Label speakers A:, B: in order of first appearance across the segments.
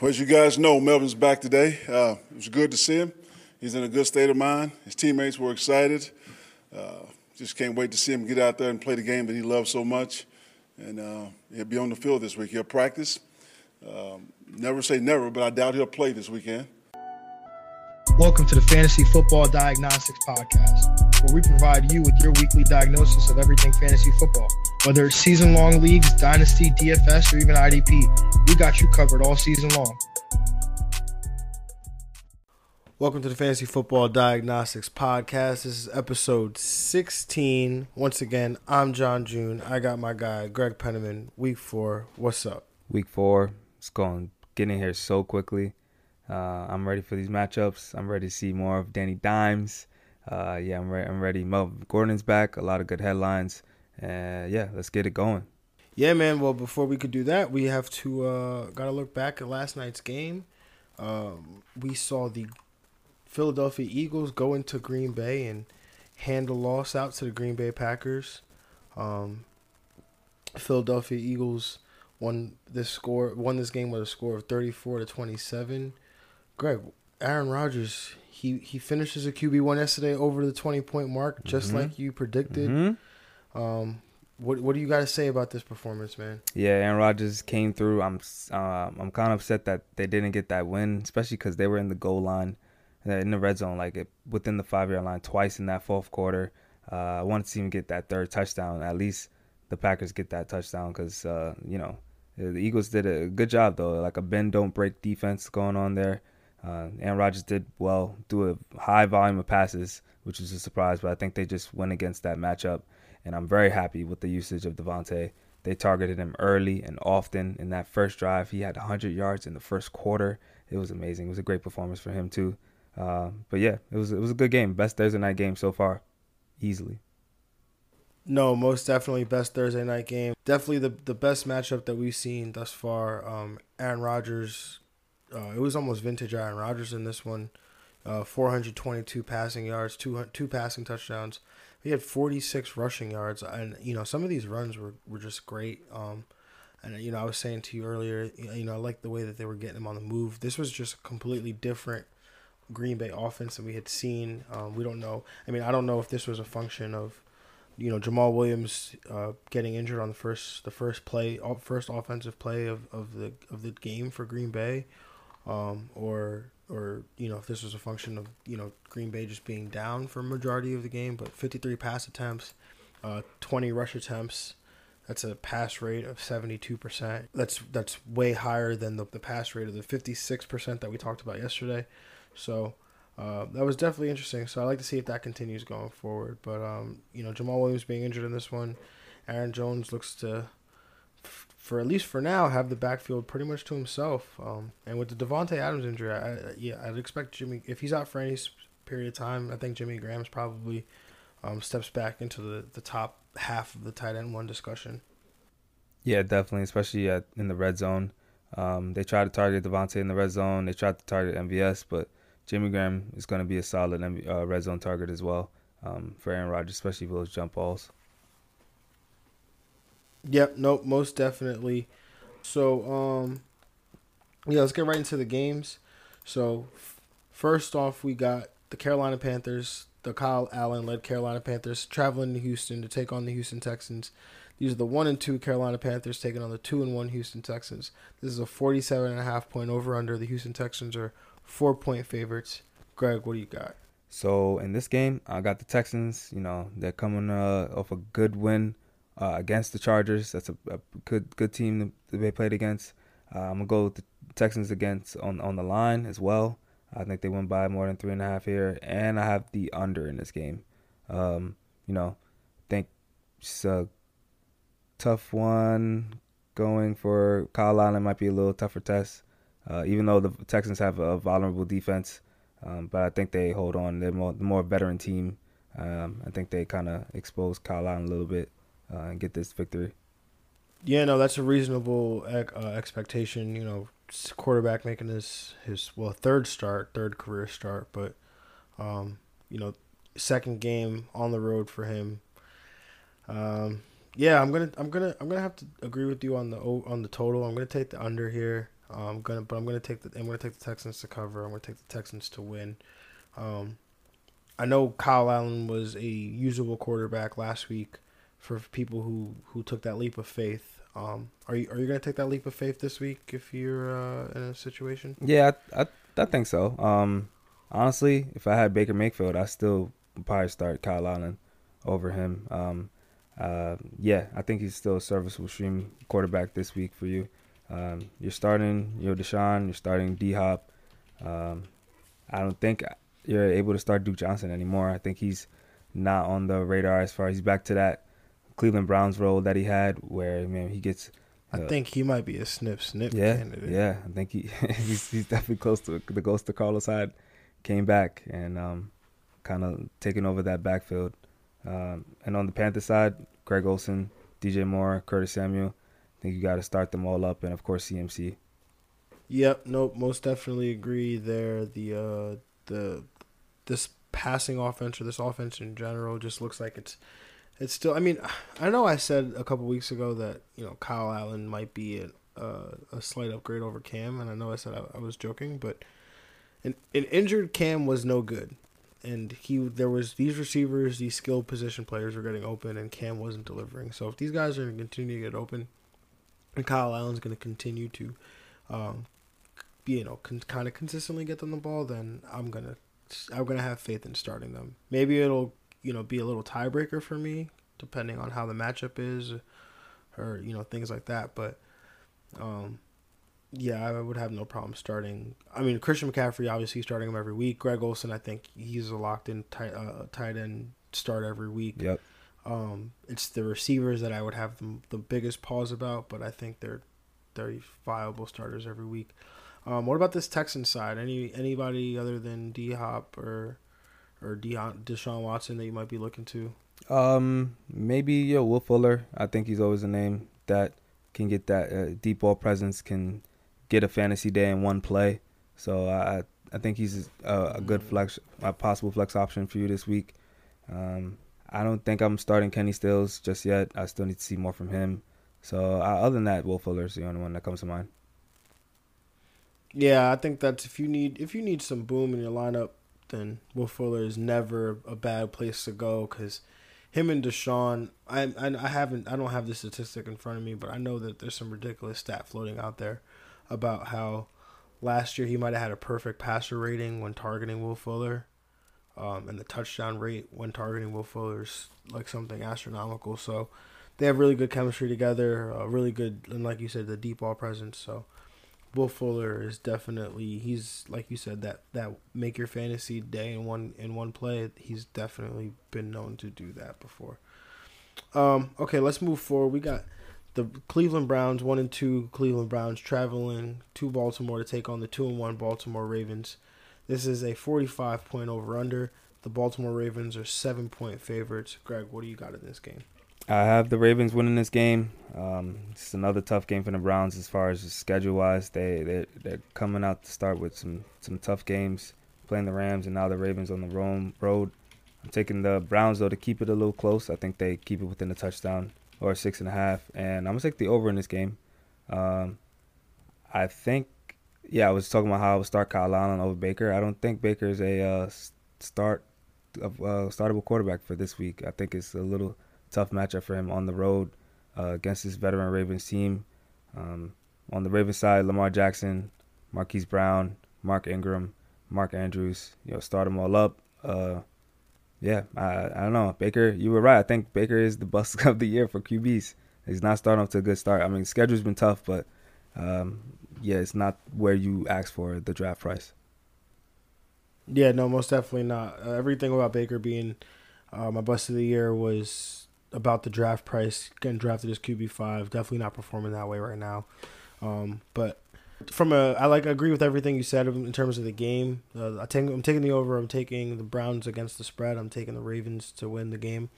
A: Well, as you guys know, Melvin's back today. Uh, it was good to see him. He's in a good state of mind. His teammates were excited. Uh, just can't wait to see him get out there and play the game that he loves so much. And uh, he'll be on the field this week. He'll practice. Um, never say never, but I doubt he'll play this weekend.
B: Welcome to the Fantasy Football Diagnostics Podcast, where we provide you with your weekly diagnosis of everything fantasy football. Whether it's season long leagues, dynasty, DFS, or even IDP, we got you covered all season long. Welcome to the Fantasy Football Diagnostics Podcast. This is episode 16. Once again, I'm John June. I got my guy, Greg Penniman, week four. What's up?
C: Week four. It's going getting here so quickly. Uh, I'm ready for these matchups. I'm ready to see more of Danny Dimes. Uh, yeah, I'm, re- I'm ready. Melvin Gordon's back. A lot of good headlines. Uh, yeah, let's get it going.
B: Yeah, man. Well, before we could do that, we have to uh, gotta look back at last night's game. Um, we saw the Philadelphia Eagles go into Green Bay and hand a loss out to the Green Bay Packers. Um, Philadelphia Eagles won this score won this game with a score of 34 to 27. Greg, Aaron Rodgers, he he finishes a QB one yesterday over the 20 point mark just
C: Mhm.
B: like you predicted.
C: Mm-hmm.
B: Um what what do you got to say about this performance, man?
C: Yeah, Aaron Rodgers came through. I'm uh, I'm kind of upset that they didn't get that win, especially because they were in the goal line, uh, in the red zone, like it, within the five yard line twice in that fourth quarter. Uh, I wanted to see him get that third touchdown. At least the Packers get that touchdown because uh, you know the Eagles did a good job though, like a bend don't break defense going on there. Uh, Aaron Rodgers did well, do a high volume of passes, which was a surprise, but I think they just went against that matchup. And I'm very happy with the usage of Davante. They targeted him early and often in that first drive. He had 100 yards in the first quarter. It was amazing. It was a great performance for him too. Uh, but yeah, it was it was a good game. Best Thursday night game so far, easily.
B: No, most definitely best Thursday night game. Definitely the the best matchup that we've seen thus far. Um, Aaron Rodgers, uh, it was almost vintage Aaron Rodgers in this one. Uh, 422 passing yards, two two passing touchdowns. He had 46 rushing yards, and you know some of these runs were, were just great. Um, and you know I was saying to you earlier, you know I like the way that they were getting him on the move. This was just a completely different Green Bay offense than we had seen. Um, we don't know. I mean, I don't know if this was a function of you know Jamaal Williams uh, getting injured on the first the first play first offensive play of, of the of the game for Green Bay, um, or or you know if this was a function of you know Green Bay just being down for majority of the game, but 53 pass attempts, uh, 20 rush attempts. That's a pass rate of 72%. That's that's way higher than the, the pass rate of the 56% that we talked about yesterday. So uh, that was definitely interesting. So I like to see if that continues going forward. But um, you know, Jamaal Williams being injured in this one, Aaron Jones looks to, for at least for now, have the backfield pretty much to himself. Um, and with the Davante Adams injury, I, yeah, I'd expect Jimmy if he's out for any period of time. I think Jimmy Graham's probably um, steps back into the, the top half of the tight end one discussion.
C: Yeah, definitely, especially at, in the red zone. Um, they tried to target Davante in the red zone. They tried to target MVS, but Jimmy Graham is going to be a solid uh, red zone target as well um, for Aaron Rodgers, especially with those jump balls.
B: Yep, nope, most definitely. So, um, yeah, let's get right into the games. So, f- first off, we got the Carolina Panthers, the Kyle Allen led Carolina Panthers, traveling to Houston to take on the Houston Texans. These are the one and two Carolina Panthers taking on the two and one Houston Texans. This is a 47 and a half point over under. The Houston Texans are four point favorites. Greg, what do you got?
C: So in this game, I got the Texans. You know, they're coming uh, off a good win uh, against the Chargers. That's a, a good good team that they played against. Uh, I'm gonna go with the Texans against on on the line as well. I think they win by more than three and a half here, and I have the under in this game. Um, you know, think it's a tough one going for Kyle Allen. Might be a little tougher test. Uh, even though the Texans have a vulnerable defense, um, but I think they hold on. They're more more veteran team. Um, I think they kind of expose Kyle Allen a little bit uh, and get this victory.
B: Yeah, no, that's a reasonable uh, expectation. You know, quarterback making his his well third start, third career start, but um, you know, second game on the road for him. Um, yeah, I'm gonna I'm gonna I'm gonna have to agree with you on the on the total. I'm gonna take the under here. I'm um, gonna but I'm gonna take the I'm gonna take the Texans to cover. I'm gonna take the Texans to win. Um, I know Kyle Allen was a usable quarterback last week for people who who took that leap of faith. Um, are you are you gonna take that leap of faith this week if you're uh, in a situation?
C: Yeah, I, I, I think so. Um, honestly, if I had Baker Mayfield, I still probably start Kyle Allen over him. Um, uh, yeah, I think he's still a serviceable stream quarterback this week for you. Um, you're starting, you know, Deshaun, you're starting D Hop. Um, I don't think you're able to start Duke Johnson anymore. I think he's not on the radar as far as he's back to that Cleveland Browns role that he had, where man he gets.
B: Uh, I think he might be a snip snip
C: yeah,
B: candidate.
C: Yeah, I think he he's, he's definitely close to the ghost of Carlos Hyde. Came back and um, kind of taking over that backfield. Um, and on the Panther side, Greg Olsen, DJ Moore, Curtis Samuel. I think you got to start them all up, and of course CMC.
B: Yep. Nope. Most definitely agree there. The uh, the this passing offense or this offense in general just looks like it's it's still. I mean, I know I said a couple weeks ago that you know Kyle Allen might be a, a slight upgrade over Cam, and I know I said I, I was joking, but an an injured Cam was no good, and he there was these receivers, these skilled position players were getting open, and Cam wasn't delivering. So if these guys are going to continue to get open, and Kyle Allen's going to continue to, um, you know, con- kind of consistently get them the ball, then I'm gonna I'm gonna have faith in starting them. Maybe it'll you know be a little tiebreaker for me depending on how the matchup is, or you know things like that. But um, yeah, I would have no problem starting. I mean, Christian McCaffrey obviously starting him every week. Greg Olsen, I think he's a locked in tight uh, tight end start every week.
C: Yep.
B: Um, it's the receivers that I would have the, the biggest pause about, but I think they're they're viable starters every week. Um, what about this Texan side? Any anybody other than D Hop or or Deion, Deshaun Watson that you might be looking to?
C: Um, maybe yo Will Fuller. I think he's always a name that can get that uh, deep ball presence, can get a fantasy day in one play. So I I think he's a, a good flex, a possible flex option for you this week. Um, I don't think I'm starting Kenny Stills just yet. I still need to see more from him. So uh, other than that, Will Fuller's the only one that comes to mind.
B: Yeah, I think that's if you need if you need some boom in your lineup, then Will Fuller is never a bad place to go because him and Deshaun, I, I I haven't I don't have the statistic in front of me, but I know that there's some ridiculous stat floating out there about how last year he might have had a perfect passer rating when targeting Will Fuller, um, and the touchdown rate when targeting Will Fuller is like something astronomical. So they have really good chemistry together, uh, really good, and like you said, the deep ball presence. So Will Fuller is definitely he's like you said that that make your fantasy day in one in one play. He's definitely been known to do that before. Um, okay, let's move forward. We got the Cleveland Browns one and two Cleveland Browns traveling to Baltimore to take on the two and one Baltimore Ravens. This is a forty five point over under. The Baltimore Ravens are seven point favorites. Greg, what do you got in this game?
C: I have the Ravens winning this game. Um, it's another tough game for the Browns as far as schedule wise. They they they're coming out to start with some some tough games, playing the Rams and now the Ravens on the road. I'm taking the Browns though to keep it a little close. I think they keep it within a touchdown or six and a half, and I'm gonna take the over in this game. Um, I think yeah, I was talking about how I would start Kyle Allen over Baker. I don't think Baker is a uh, start uh, startable quarterback for this week. I think it's a little tough matchup for him on the road uh, against this veteran Ravens team. Um, on the Ravens side, Lamar Jackson, Marquise Brown, Mark Ingram, Mark Andrews. You know, start them all up. Uh, yeah, I, I don't know. Baker, you were right. I think Baker is the bust of the year for QBs. He's not starting off to a good start. I mean, schedule's been tough, but um, yeah, it's not where you ask for the draft price.
B: Yeah, no, most definitely not. Uh, everything about Baker being uh, my bust of the year was about the draft price, getting drafted as QB five. Definitely not performing that way right now. Um, but from a, I like agree with everything you said in terms of the game. Uh, I take, I'm taking the over. I'm taking the Browns against the spread. I'm taking the Ravens to win the game.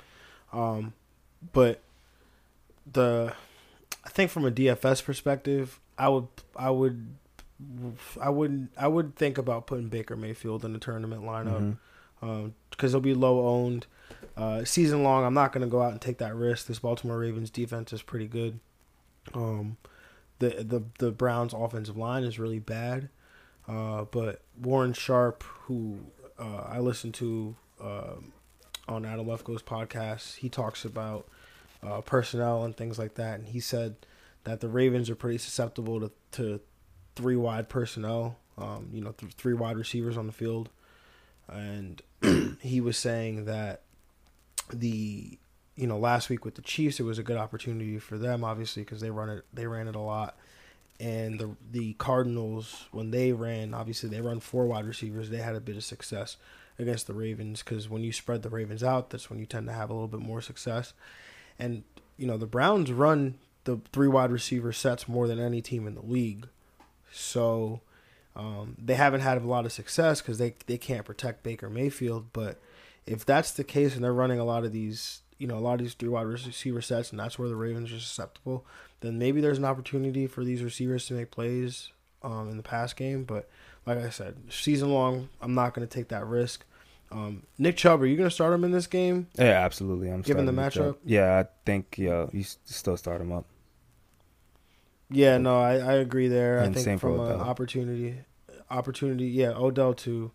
B: Um, but the, I think from a DFS perspective, I would, I would, I wouldn't I would think about putting Baker Mayfield in the tournament lineup because mm-hmm. um, he'll be low owned. Uh, season long, I'm not going to go out and take that risk. This Baltimore Ravens defense is pretty good. Um, the the the Browns' offensive line is really bad. Uh, but Warren Sharp, who uh, I listen to uh, on Adam Lefkoe's podcast, he talks about uh, personnel and things like that, and he said that the Ravens are pretty susceptible to, to three wide personnel. Um, you know, th- three wide receivers on the field, and he was saying that the you know last week with the Chiefs, it was a good opportunity for them, obviously, because they run it they ran it a lot. And the the Cardinals when they ran, obviously they run four wide receivers. They had a bit of success against the Ravens because when you spread the Ravens out, that's when you tend to have a little bit more success. And you know the Browns run the three wide receiver sets more than any team in the league, so um, they haven't had a lot of success because they they can't protect Baker Mayfield. But if that's the case and they're running a lot of these you know a lot of these three wide receiver sets, and that's where the Ravens are susceptible. Then maybe there's an opportunity for these receivers to make plays um, in the pass game. But like I said, season long, I'm not going to take that risk. Um, Nick Chubb, are you going to start him in this game?
C: Yeah, absolutely. I'm
B: given the matchup.
C: Yeah, I think yeah, you still start him up.
B: Yeah, no, I, I agree there. And I think from an opportunity, opportunity, yeah, Odell too.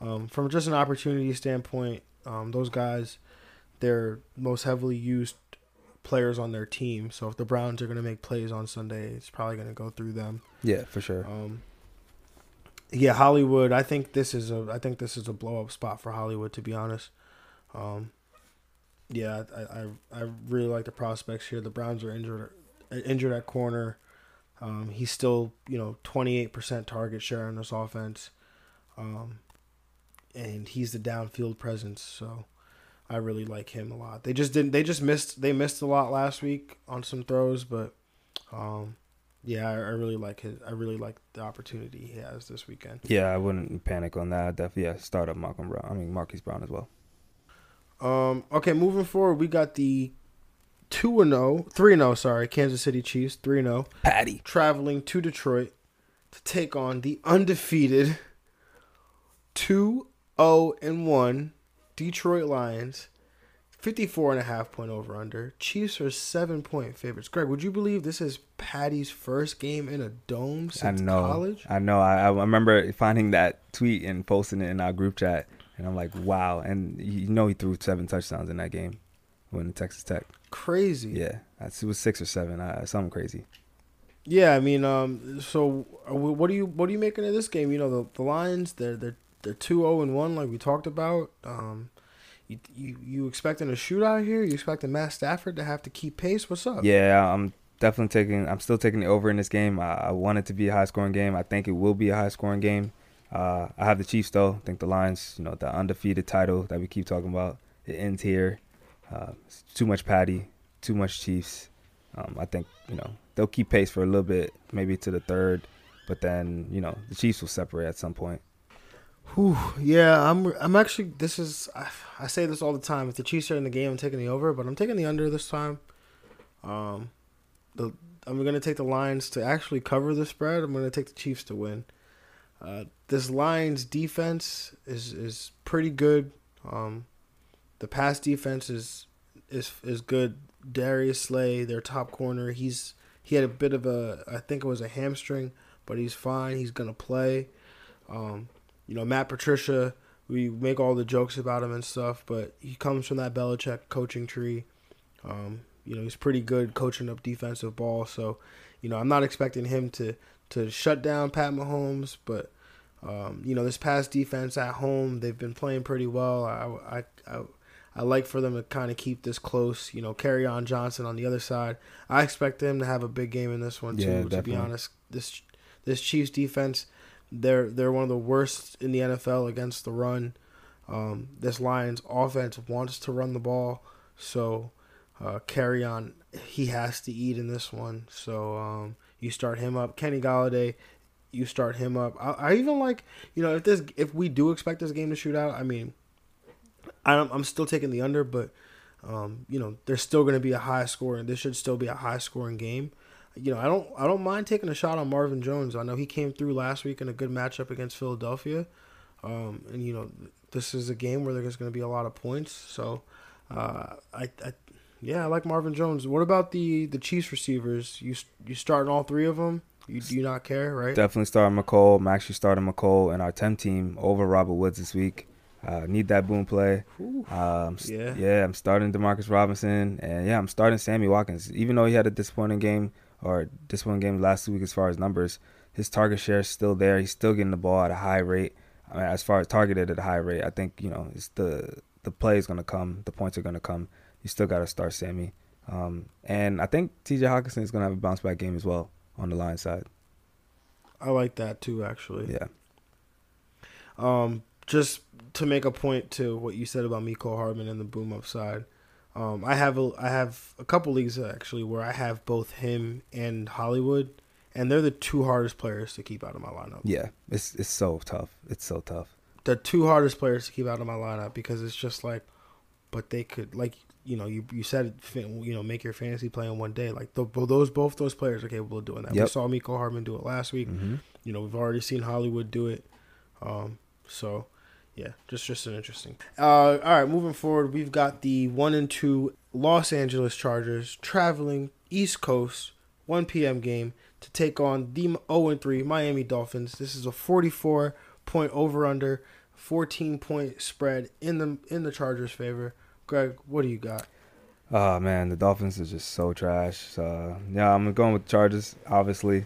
B: Um, from just an opportunity standpoint, um, those guys they're most heavily used players on their team. So if the Browns are going to make plays on Sunday, it's probably going to go through them.
C: Yeah, for sure.
B: Um, yeah, Hollywood. I think this is a. I think this is a blow up spot for Hollywood. To be honest, um, yeah, I, I I really like the prospects here. The Browns are injured injured at corner. Um, he's still you know twenty eight percent target share in this offense, um, and he's the downfield presence. So I really like him a lot. They just didn't. They just missed. They missed a lot last week on some throws, but um, yeah, I, I, really like his. I really like the opportunity he has this weekend.
C: Yeah, I wouldn't panic on that. I'd definitely yeah, start up Malcolm Brown. I mean Marquise Brown as well.
B: Um. Okay, moving forward, we got the two and 0, 3 and 0, sorry, Kansas City Chiefs, 3 and 0.
C: Patty
B: traveling to Detroit to take on the undefeated 2 0 and 1 Detroit Lions, 54 and a half point over under. Chiefs are seven point favorites. Greg, would you believe this is Patty's first game in a dome since
C: I know,
B: college?
C: I know. I, I remember finding that tweet and posting it in our group chat, and I'm like, wow. And you know, he threw seven touchdowns in that game when Texas Tech.
B: Crazy.
C: Yeah, it was six or seven. Uh, something crazy.
B: Yeah, I mean, um, so uh, what do you what are you making of this game? You know, the, the Lions they're they're they're two zero oh and one, like we talked about. Um, you, you you expecting a shootout here? You expecting Matt Stafford to have to keep pace? What's up?
C: Yeah, I'm definitely taking. I'm still taking the over in this game. I, I want it to be a high scoring game. I think it will be a high scoring game. Uh, I have the Chiefs though. I think the Lions, you know, the undefeated title that we keep talking about, it ends here. Uh, too much Patty, too much Chiefs. Um, I think you know they'll keep pace for a little bit, maybe to the third, but then you know the Chiefs will separate at some point.
B: Whew, yeah, I'm. I'm actually. This is. I, I, say this all the time. If the Chiefs are in the game, I'm taking the over, but I'm taking the under this time. Um, the I'm gonna take the Lions to actually cover the spread. I'm gonna take the Chiefs to win. Uh, this Lions defense is is pretty good. Um, the pass defense is is is good. Darius Slay, their top corner, he's he had a bit of a I think it was a hamstring, but he's fine. He's gonna play. Um, you know, Matt Patricia, we make all the jokes about him and stuff, but he comes from that Belichick coaching tree. Um, you know, he's pretty good coaching up defensive ball. So, you know, I'm not expecting him to to shut down Pat Mahomes, but um, you know, this past defense at home, they've been playing pretty well. I I I, I like for them to kind of keep this close. You know, Kerryon Johnson on the other side. I expect them to have a big game in this one too. To be honest, this this Chiefs defense they're they're one of the worst in the NFL against the run. Um, this Lions offense wants to run the ball, so uh, Kerryon. He has to eat in this one. So um, you start him up. Kenny Golladay you start him up. I, I even like you know if this if we do expect this game to shoot out. I mean, I'm I'm still taking the under, but um, you know there's still going to be a high score, and this should still be a high scoring game. You know I don't I don't mind taking a shot on Marvin Jones. I know he came through last week in a good matchup against Philadelphia, um, and you know this is a game where there's going to be a lot of points. So uh, I, I yeah I like Marvin Jones. What about the the Chiefs receivers? You you starting all three of them? You do not care, right?
C: Definitely starting Mecole. I'm actually starting Mecole in our 10 team over Robert Woods this week. Uh, need that boom play. Um, yeah. yeah, I'm starting Demarcus Robinson, and yeah, I'm starting Sammy Watkins. Even though he had a disappointing game or this one game last week as far as numbers, his target share is still there. He's still getting the ball at a high rate. I mean, as far as targeted at a high rate, I think you know it's the the play is going to come, the points are going to come. You still got to start Sammy, um, and I think T.J. Hockenson is going to have a bounce back game as well on the line side.
B: I like that too, actually.
C: Yeah.
B: Um, just to make a point to what you said about Mecole Hardman and the boom upside. Um, I have a I have a couple leagues actually where I have both him and Hollywood, and they're the two hardest players to keep out of my lineup.
C: Yeah, it's it's so tough. It's so tough.
B: The two hardest players to keep out of my lineup because it's just like, but they could like you know, you you said you know make your fantasy play in one day. Like the, those both those players are capable of doing that. Yep. We saw Mecole Hardman do it last week. Mm-hmm. You know, we've already seen Hollywood do it. Um, so yeah, just just an interesting. Uh, all right, moving forward, we've got the one and two Los Angeles Chargers traveling East Coast, 1 p.m. game to take on the 0 and 3 Miami Dolphins. This is a 44 point over under, 14 point spread in the in the Chargers' favor. Greg, what do you got?
C: Oh man, the Dolphins are just so trash. So, yeah, I'm going with the Chargers. Obviously,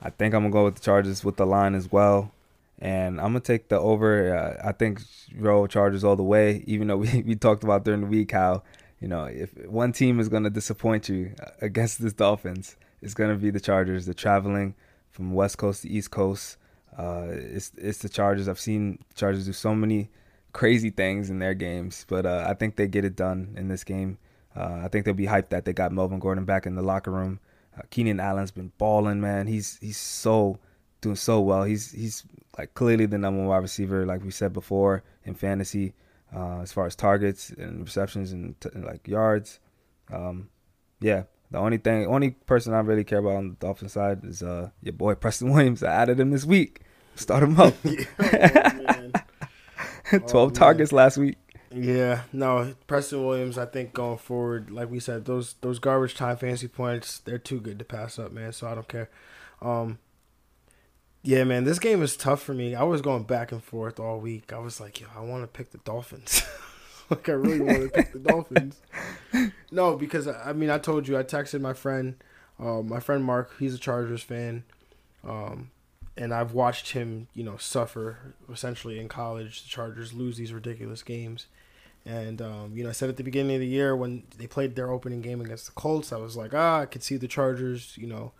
C: I think I'm gonna go with the Chargers with the line as well, and I'm gonna take the over. Uh, I think roll Chargers all the way. Even though we we talked about during the week how you know if one team is gonna disappoint you uh, against this Dolphins, it's gonna be the Chargers. They're traveling from West Coast to East Coast. Uh, it's it's the Chargers. I've seen Chargers do so many crazy things in their games, but uh, I think they get it done in this game. Uh, I think they'll be hyped that they got Melvin Gordon back in the locker room. Uh, Keenan Allen's been balling, man. He's he's so doing so well. He's he's like clearly the number one wide receiver, like we said before in fantasy, uh, as far as targets and receptions and, t- and like yards. Um, yeah, the only thing, only person I really care about on the Dolphin side is uh, your boy Preston Williams. I added him this week. Start him up. oh, 12 oh, targets last week.
B: Yeah, no, Preston Williams. I think going forward, like we said, those those garbage time fantasy points, they're too good to pass up, man. So I don't care. Um, yeah, man, this game is tough for me. I was going back and forth all week. I was like, yo, I want to pick the Dolphins. like I really want to pick the Dolphins. No, because I mean, I told you, I texted my friend, uh, my friend Mark. He's a Chargers fan. Um, and I've watched him, you know, suffer essentially in college. The Chargers lose these ridiculous games, and um, you know, I said at the beginning of the year when they played their opening game against the Colts, I was like, ah, I could see the Chargers, you know,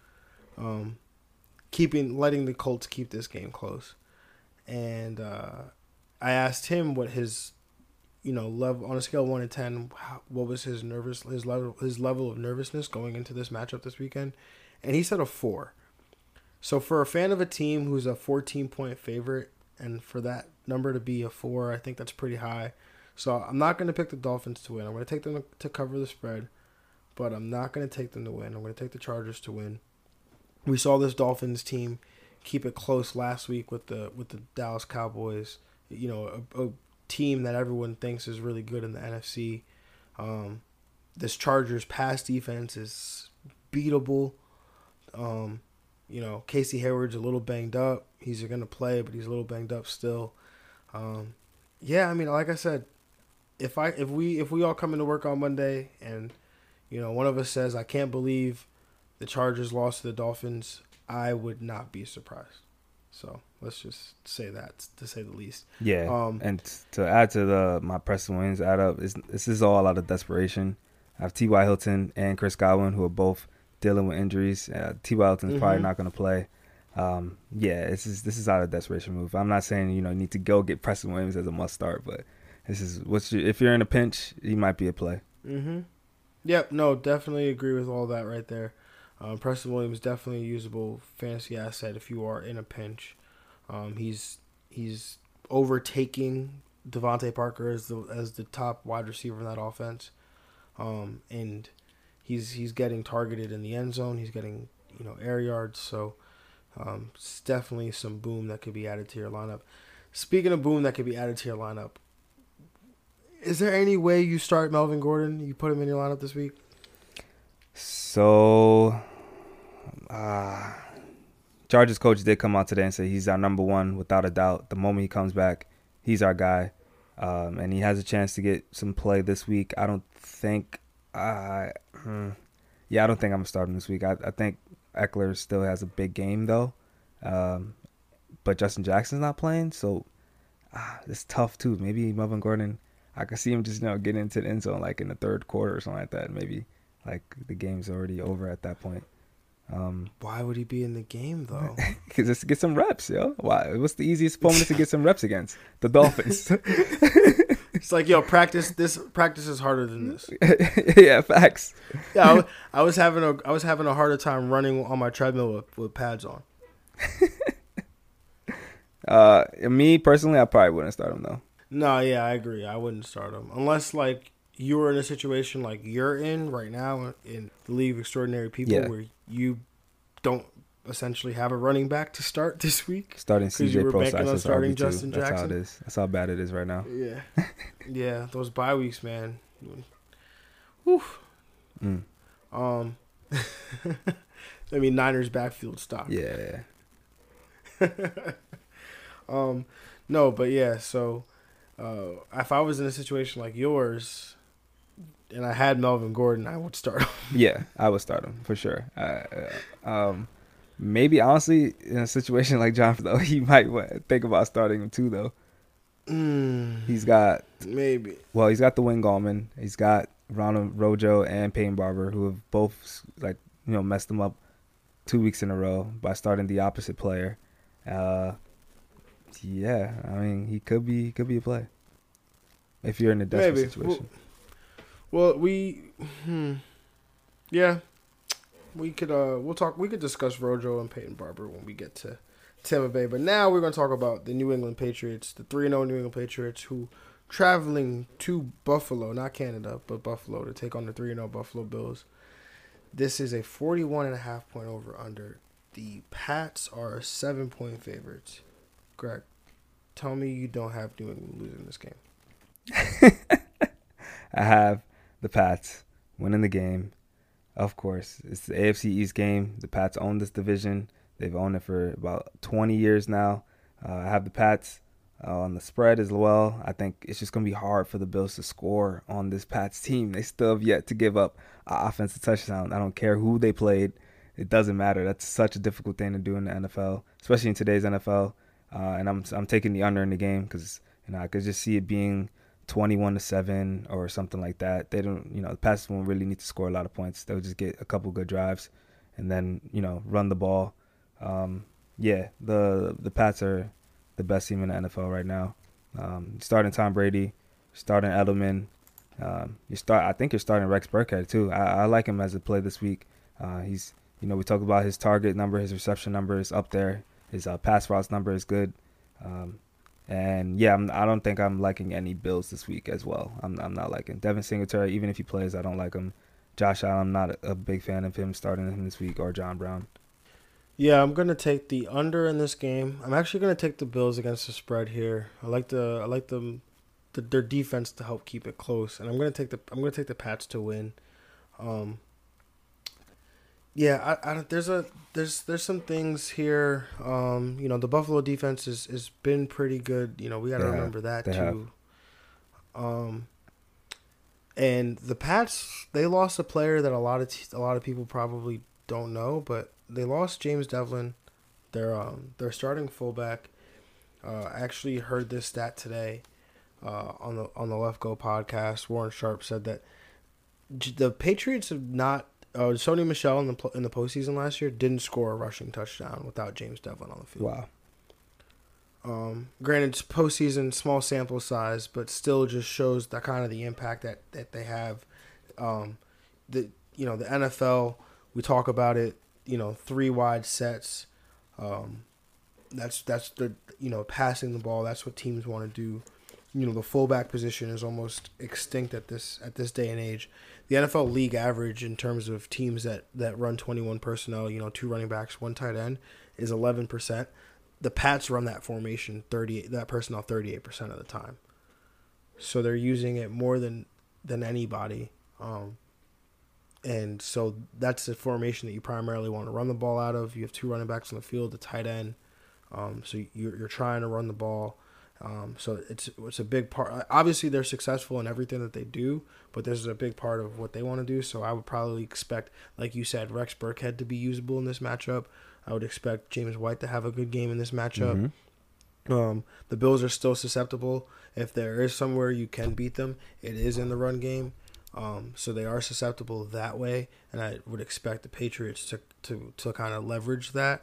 B: um, keeping letting the Colts keep this game close, and uh, I asked him what his, you know, level on a scale one to ten, what was his nervous his level his level of nervousness going into this matchup this weekend, and he said a four so for a fan of a team who's a 14 point favorite, and for that number to be a four, I think that's pretty high. So I'm not going to pick the Dolphins to win. I'm going to take them to cover the spread, but I'm not going to take them to win. I'm going to take the Chargers to win. We saw this Dolphins team keep it close last week with the with the Dallas Cowboys. You know, a, a team that everyone thinks is really good in the NFC. Um, this Chargers pass defense is beatable. Um, you know, Casey Hayward's a little banged up. He's going to play, but he's a little banged up still. Um, yeah, I mean, like I said, if I if we if we all come into work on Monday and you know one of us says I can't believe the Chargers lost to the Dolphins, I would not be surprised. So let's just say that to say the least.
C: Yeah. Um, and to add to the my Preston Williams add up, is this is all out of desperation. I have T.Y. Hilton and Chris Godwin who are both dealing with injuries. Uh, T.Y. Hilton's mm-hmm. probably not going to play. Um, yeah, this is this is out of desperation move. I'm not saying you know you need to go get Preston Williams as a must start, but this is what's your, if you're in a pinch, he might be a play.
B: Mm-hmm. Yep. No, definitely agree with all that right there. Um, Preston Williams definitely a usable fantasy asset if you are in a pinch. Um, he's he's overtaking DeVante Parker as the as the top wide receiver in that offense, um, and he's he's getting targeted in the end zone. He's getting you know air yards, so um, it's definitely some boom that could be added to your lineup. Speaking of boom that could be added to your lineup, is there any way you start Melvin Gordon? You put him in your lineup this week?
C: So, uh, Chargers coach did come out today and say he's our number one without a doubt. The moment he comes back, he's our guy, um, and he has a chance to get some play this week. I don't think, uh, hmm, yeah, I don't think I'm starting this week. I, I think Ekeler still has a big game though, um, but Justin Jackson's not playing, so ah, it's tough too. Maybe Melvin Gordon, I could see him just you know getting into the end zone like in the third quarter or something like that. Maybe like the game's already over at that point. Um,
B: Why would he be in the game though?
C: Cause just to get some reps, yo. Why? What's the easiest opponent to get some reps against? The Dolphins.
B: it's like yo, practice this. Practice is harder than this.
C: yeah, facts.
B: Yeah, I, I was having a I was having a harder time running on my treadmill with, with pads on.
C: Uh, me personally, I probably wouldn't start him though.
B: No, yeah, I agree. I wouldn't start him unless like you were in a situation like you're in right now in the League of Extraordinary People,
C: Yeah.
B: where you don't essentially have a running back to start this week.
C: Starting CJ
B: were banking
C: Process
B: on
C: is
B: starting
C: RB2.
B: Justin
C: That's how it
B: Jackson?
C: is. That's how bad it is right now.
B: Yeah, yeah, those bye weeks, man. Whew.
C: Mm.
B: Um, I mean Niners backfield stock.
C: Yeah.
B: Um, no, but yeah. So, uh, if I was in a situation like yours, and I had Melvin Gordon, I would start. him.
C: Yeah, I would start him for sure. Uh, um, maybe honestly, in a situation like John, though, he might think about starting him too. Though
B: mm,
C: he's got
B: maybe.
C: well, he's got the Wayne Gallman, he's got Ronald Rojo and Peyton Barber, who have both like you know messed him up two weeks in a row by starting the opposite player. Uh, yeah, I mean he could be he could be a play if you're in a desperate
B: Maybe.
C: situation.
B: Well, we, hmm, yeah, we could. Uh, we'll talk. We could discuss Rojo and Peyton Barber when we get to Tampa Bay. But now we're to talk about the New England Patriots, the three zero New England Patriots, who traveling to Buffalo, not Canada, but Buffalo to take on the three zero Buffalo Bills. This is a 41 and a half point over under. The Pats are seven point favorites. Greg, tell me you don't have New England losing this game.
C: I have the Pats winning the game. Of course, it's the AFC East game. The Pats own this division. They've owned it for about 20 years now. Uh, I have the Pats uh, on the spread as well. I think it's just going to be hard for the Bills to score on this Pats team. They still have yet to give up an offensive touchdown. I don't care who they played. It doesn't matter. That's such a difficult thing to do in the NFL, especially in today's NFL. Uh, and I'm I'm taking the under in the game because you know I could just see it being 21 to 7 or something like that. They don't, you know, the Pats won't really need to score a lot of points. They'll just get a couple good drives and then, you know, run the ball. Um, yeah, the the Pats are the best team in the NFL right now. Um, starting Tom Brady, starting Edelman. Um, you start. I think you're starting Rex Burkhead too. I, I like him as a play this week. Uh, he's, you know, we talked about his target number, his reception number is up there. His uh, pass routes number is good. Um, and yeah, I'm, I don't think I'm liking any Bills this week as well. I'm, I'm not liking Devin Singletary. Even if he plays, I don't like him. Josh Allen, I'm not a, a big fan of him starting him this week or John Brown.
B: Yeah, I'm gonna take the under in this game. I'm actually gonna take the Bills against the spread here. I like the I like them, the, their defense to help keep it close, and I'm gonna take the I'm gonna take the Pats to win. Um. Yeah, I, I there's a there's there's some things here. Um, you know, the Buffalo defense is has been pretty good. You know, we got to
C: have.
B: remember that too.
C: have.
B: Um, and the Pats they lost a player that a lot of t- a lot of people probably don't know, but they lost James Develin, their um their starting fullback. Uh, I actually heard this stat today, uh, on the on the Lefkoe podcast. Warren Sharp said that the Patriots have not. Uh, Sony Michel in the in the postseason last year didn't score a rushing touchdown without James Develin on the field.
C: Wow.
B: Um, granted, it's postseason, small sample size, but still just shows the kind of the impact that, that they have. Um, the you know the NFL we talk about it. You know, three wide sets. Um, that's that's the you know passing the ball. That's what teams want to do. You know, the fullback position is almost extinct at this at this day and age. The NFL league average in terms of teams that that run 21 personnel, you know, two running backs, one tight end, is 11 percent. The Pats run that formation 38 that personnel 38 percent of the time. So they're using it more than than anybody. Um, and so that's the formation that you primarily want to run the ball out of. You have two running backs on the field, the tight end. Um, so you're, you're trying to run the ball. Um, so it's it's a big part. Obviously, they're successful in everything that they do, but this is a big part of what they want to do. So I would probably expect, like you said, Rex Burkhead to be usable in this matchup. I would expect James White to have a good game in this matchup. Mm-hmm. Um, the Bills are still susceptible. If there is somewhere you can beat them, it is in the run game. Um, so they are susceptible that way, and I would expect the Patriots to to, to kind of leverage that.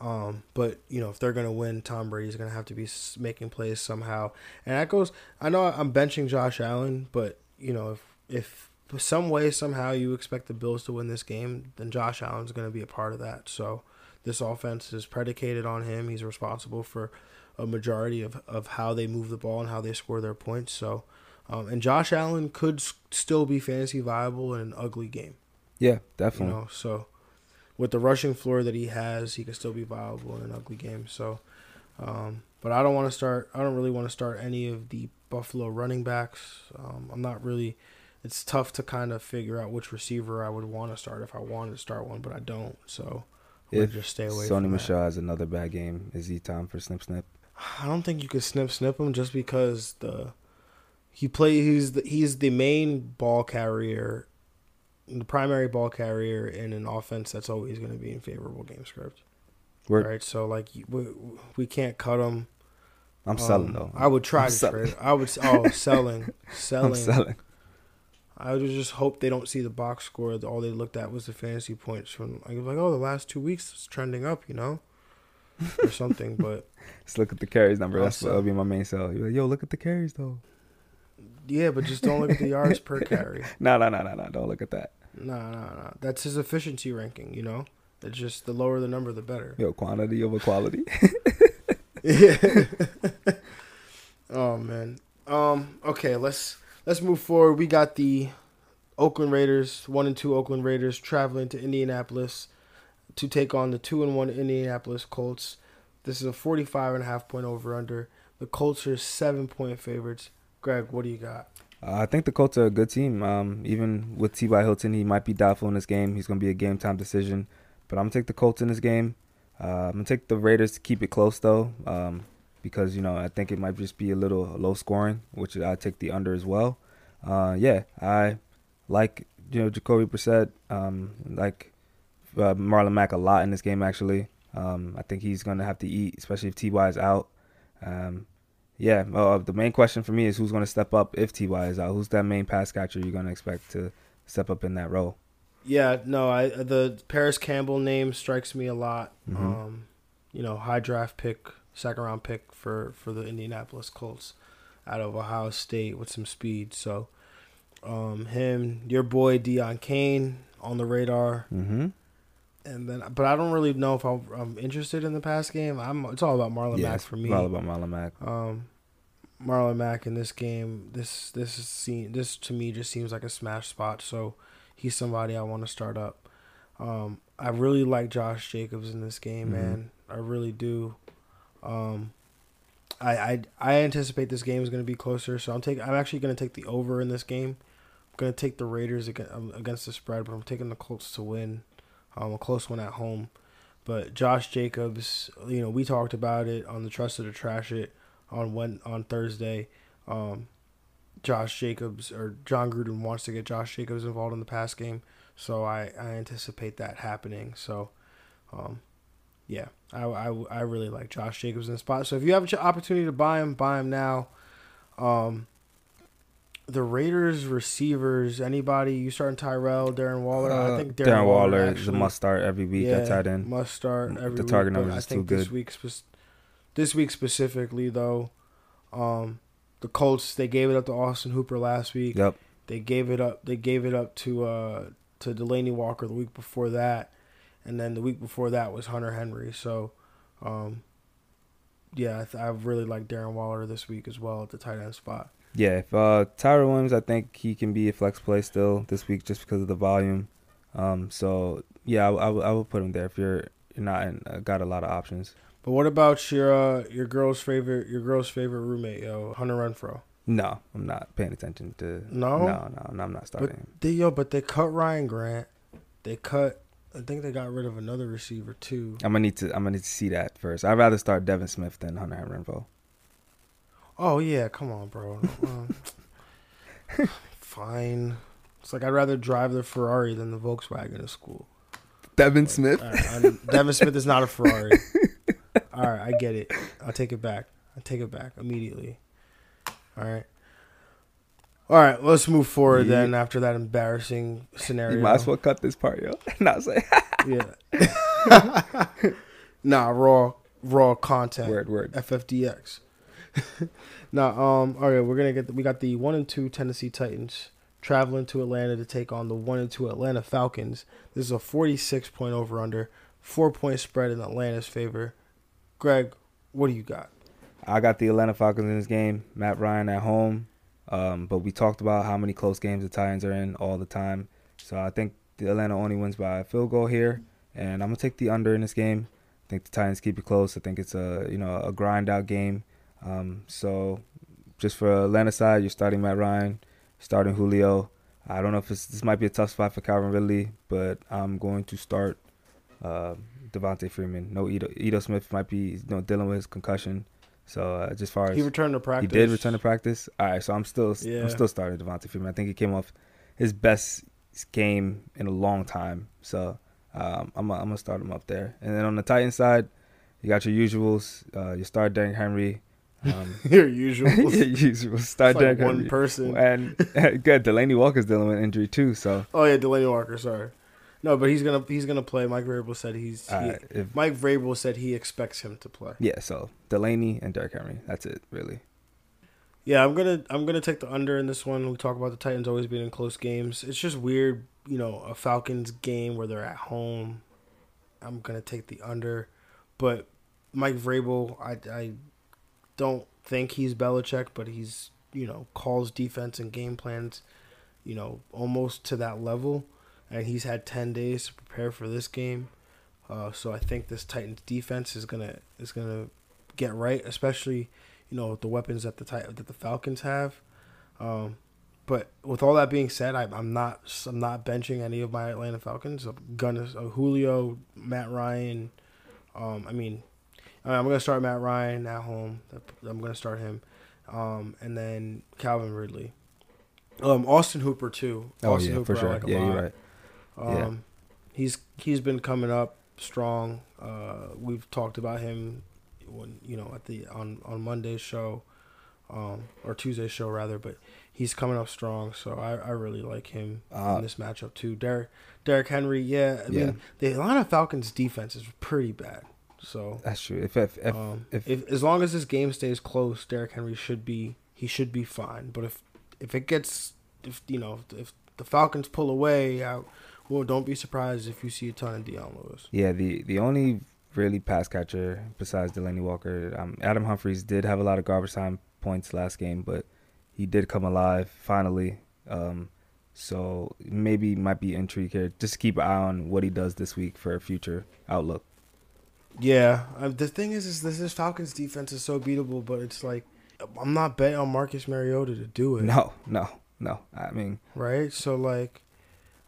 B: Um, but you know, if they're gonna win, Tom Brady's gonna have to be making plays somehow, and that goes. I know I'm benching Josh Allen, but you know, if if some way somehow you expect the Bills to win this game, then Josh Allen's gonna be a part of that. So this offense is predicated on him. He's responsible for a majority of, of how they move the ball and how they score their points. So um, and Josh Allen could still be fantasy viable in an ugly game.
C: Yeah, definitely.
B: You know, so with the rushing floor that he has, he could still be viable in an ugly game. So, um, but I don't want to start. I don't really want to start any of the Buffalo running backs. Um, I'm not really. It's tough to kind of figure out which receiver I would want to start if I wanted to start one, but I don't. So,
C: if just stay away. Sony Michel has another bad game, is he time for snip snip?
B: I don't think you could snip snip him just because the he play he's the, he's the main ball carrier, the primary ball carrier in an offense that's always going to be in favorable game script. Word. Right, so like we, we can't cut him.
C: I'm um, selling though.
B: I would try I'm to selling. trade. I would oh selling selling. I'm selling. I would just hope they don't see the box score. All they looked at was the fantasy points from like like oh the last two weeks it's trending up, you know, or something. But
C: just look at the carries number. That's what'll be my main sell. You're like, yo, look at the carries though.
B: Yeah, but just don't look at the yards per carry.
C: No, no, no, no, no. Don't look at that.
B: No, no, no. That's his efficiency ranking. You know, it's just the lower the number, the better.
C: Yo, quantity over quality.
B: yeah. oh man. Um. Okay. Let's let's move forward. We got the Oakland Raiders, one and two Oakland Raiders, traveling to Indianapolis to take on the two and one Indianapolis Colts. This is a 45 and a half point over under. The Colts are seven point favorites. Greg, what do you got?
C: Uh, I think the Colts are a good team. Um, even with T.Y. Hilton, he might be doubtful in this game. He's going to be a game time decision. But I'm going to take the Colts in this game. Uh, I'm going to take the Raiders to keep it close, though, um, because, you know, I think it might just be a little low scoring, which I take the under as well. Uh, yeah, I like, you know, Jacoby Brissett, um, like uh, Marlon Mack a lot in this game, actually. Um, I think he's going to have to eat, especially if T.Y. is out. Um, yeah, uh, the main question for me is who's going to step up if Ty is out. Who's that main pass catcher you're going to expect to step up in that role?
B: Yeah, no, I the Parris Campbell name strikes me a lot. Mm-hmm. Um, you know, high draft pick, second round pick for for the Indianapolis Colts out of Ohio State with some speed. So, um, him, your boy Deon Cain on the radar. Mm-hmm. And then, but I don't really know if I'm, I'm interested in the pass game. I'm. It's all about Marlon yeah, Mack for me.
C: All about Marlon Mack.
B: Um, Marlon Mack in this game. This this is seen. This to me just seems like a smash spot. So he's somebody I want to start up. Um, I really like Josh Jacobs in this game, mm-hmm. man. I really do. Um, I, I I anticipate this game is going to be closer, so I'm taking. I'm actually going to take the over in this game. I'm going to take the Raiders against, um, against the spread, but I'm taking the Colts to win um, a close one at home. But Josh Jacobs, you know, we talked about it on the Trusted to Trash It on when on Thursday. Um, Josh Jacobs or Jon Gruden wants to get Josh Jacobs involved in the pass game, so I, I anticipate that happening. So, um, yeah, I, I, I really like Josh Jacobs in the spot. So if you have an opportunity to buy him, buy him now. Um, the Raiders receivers, anybody you starting Tyrell, Darren Waller? Uh, I think
C: Darren, Darren Waller, Waller is a must start every week yeah, at tight end.
B: Must start every the target week, numbers is too good. This week, this week specifically though, um, the Colts they gave it up to Austin Hooper last week.
C: Yep.
B: They gave it up. They gave it up to uh, to Delanie Walker the week before that, and then the week before that was Hunter Henry. So, um, yeah, I, th- I really like Darren Waller this week as well at the tight end spot.
C: Yeah, if uh, Tyrell Williams, I think he can be a flex play still this week just because of the volume. Um, so yeah, I, I, I will put him there if you're you're not in, uh, got a lot of options.
B: But what about your uh, your girl's favorite your girl's favorite roommate, yo, Hunter Renfrow?
C: No, I'm not paying attention to.
B: No?
C: no, no, no I'm not starting. him.
B: They yo, but they cut Ryan Grant. They cut. I think they got rid of another receiver too.
C: I'm gonna need to. I'm gonna need to see that first. I'd rather start Devin Smith than Hunter Renfrow.
B: Oh yeah, come on, bro. Um, fine. It's like I'd rather drive the Ferrari than the Volkswagen to school.
C: Devin Smith.
B: All right, Devin Smith is not a Ferrari. All right, I get it. I'll take it back. I'll take it back immediately. All right. All right, let's move forward
C: Yeah.
B: then after that embarrassing scenario.
C: You might as well cut this part, yo. not say
B: Yeah. nah, raw raw content.
C: word, word.
B: FFDX. now, um, all right, we're gonna get the, we got the one and two Tennessee Titans traveling to Atlanta to take on the one and two Atlanta Falcons. This is a forty-six point over under, four point spread in Atlanta's favor. Greg, what do you got?
C: I got the Atlanta Falcons in this game. Matt Ryan at home. Um, but we talked about how many close games the Titans are in all the time. So I think the Atlanta only wins by a field goal here, and I'm gonna take the under in this game. I think the Titans keep it close. I think it's a you know a grind out game. Um, so just for Atlanta side, you're starting Matt Ryan, starting Julio. I don't know if it's, this might be a tough spot for Calvin Ridley, but I'm going to start uh, Devonta Freeman. No, Ito, Ito Smith might be you know dealing with his concussion. So uh, just far as
B: He returned to practice.
C: he did return to practice. All right, so I'm still
B: Yeah.
C: I'm still starting Devonta Freeman. I think he came off his best game in a long time. So um, I'm I'm gonna start him up there. And then on the Titan side, you got your usuals. Uh, you start Derrick Henry. Um,
B: Your usual.
C: your. Start
B: like one person.
C: And good, Delanie Walker's dealing with injury too. So
B: Oh yeah, Delanie Walker. Sorry. No, but he's gonna he's gonna play. Mike Vrabel said he's.
C: all
B: he-
C: if,
B: Mike Vrabel said he expects him to play.
C: yeah, so Delanie and Derrick Henry. That's it, really.
B: Yeah, I'm gonna I'm gonna take the under in this one. We talk about the Titans always being in close games. It's just weird, you know, a Falcons game where they're at home. I'm gonna take the under, but Mike Vrabel, I I don't think he's Belichick, but he's you know calls defense and game plans, you know, almost to that level, and he's had ten days to prepare for this game. Uh, so I think this Titans defense is gonna is gonna get right, especially you know the weapons that the Tit- that the Falcons have. Um, but with all that being said, I, I'm not I'm not benching any of my Atlanta Falcons. I'm gonna uh, Julio, Matt Ryan. Um, I mean, I'm gonna start Matt Ryan at home. I'm gonna start him, um, and then Calvin Ridley, um, Austin Hooper too.
C: Oh
B: Austin
C: yeah, for
B: I
C: sure.
B: like a
C: yeah,
B: lot.
C: you're right.
B: Um,
C: Yeah.
B: he's he's been coming up strong. Uh, we've talked about him when you know at the on on Monday's show, um, or Tuesday's show rather. But he's coming up strong, so I, I really like him
C: Uh,
B: in this matchup too. Derrick Derrick Henry, yeah. I
C: Yeah.
B: mean, the Atlanta Falcons defense is pretty bad. So
C: That's true. If if, if,
B: um,
C: if
B: if, as long as this game stays close, Derrick Henry should be he should be fine. But if if it gets if you know if the Falcons pull away, I, well, don't be surprised if you see a ton of Dion Lewis.
C: Yeah, the the only really pass catcher besides Delanie Walker, um, Adam Humphries did have a lot of garbage time points last game, but he did come alive finally. Um, so maybe might be intrigue here. Just keep an eye on what he does this week for a future outlook.
B: Yeah, uh, the thing is, is this, this Falcons defense is so beatable, but it's like I'm not betting on Marcus Mariota to do it.
C: No, no, no. I mean,
B: right? So like,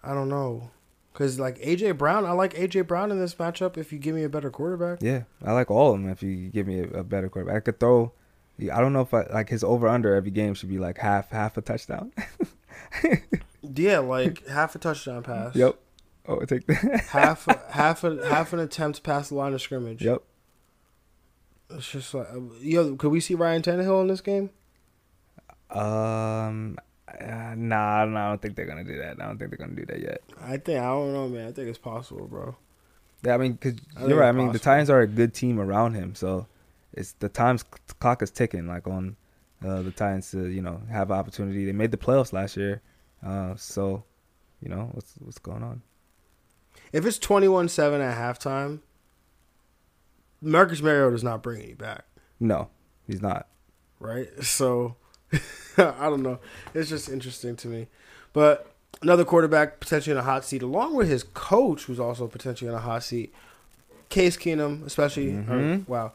B: I don't know, because like AJ Brown, I like AJ Brown in this matchup. If you give me a better quarterback,
C: yeah, I like all of them. If you give me a, a better quarterback, I could throw. I don't know if I like his over under every game should be like half half a touchdown.
B: yeah, like half a touchdown pass.
C: yep. Oh, take that.
B: half half a, half an attempt past the line of scrimmage.
C: yep.
B: It's just like, uh, yo, could we see Ryan Tannehill in this game?
C: Um, uh, nah, no, I don't think they're gonna do that. I don't think they're gonna do that yet.
B: I think I don't know, man. I think it's possible, bro.
C: Yeah, I mean, cause
B: I
C: you're right. I
B: it's
C: mean, the. Titans are a good team around him, so it's the times clock is ticking. Like on uh, the Titans to you know have an opportunity. They made the playoffs last year, uh, so you know what's what's going on.
B: If it's 21-7 at halftime, Marcus Mariota's not bringing you back.
C: No, he's not.
B: Right? So I don't know. It's just interesting to me. But another quarterback potentially in a hot seat, along with his coach, who's also potentially in a hot seat. Case Keenum, especially. or-
C: Mhm.
B: wow.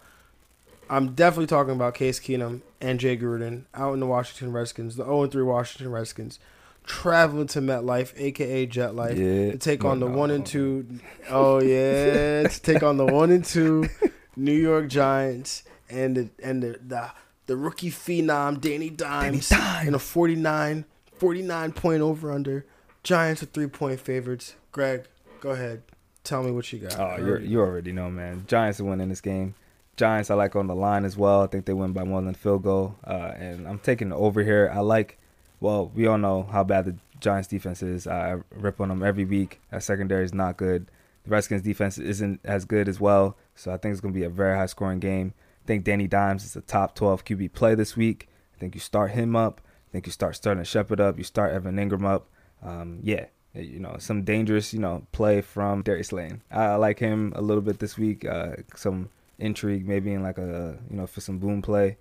B: I'm definitely talking about Case Keenum and Jay Gruden out in the Washington Redskins, the 0 3 Washington Redskins, traveling to MetLife, aka Jet Life,
C: Yeah.
B: to take on the
C: No.
B: one and two. Oh yeah, to take on the one and two New York Giants and the and the the, the rookie phenom Danny Dimes,
C: Dimes.
B: in a 49, 49 point over under. Giants are three point favorites. Greg, go ahead, tell me what you got.
C: Oh, you you already know, man. Giants are winning this game. Giants, I like on the line as well. I think they win by more than a field goal. Uh, and I'm taking the over here. I like. Well, we all know how bad the Giants defense is. I rip on them every week. That secondary is not good. The Redskins defense isn't as good as well. So I think it's going to be a very high scoring game. I think Danny Dimes is a top 12 QB play this week. I think you start him up. I think you start Sterling Shepard up. You start Evan Engram up. Um, yeah, you know, some dangerous, you know, play from Darius Lane. I like him a little bit this week. Uh, some intrigue, maybe in like a, you know, for some boom play.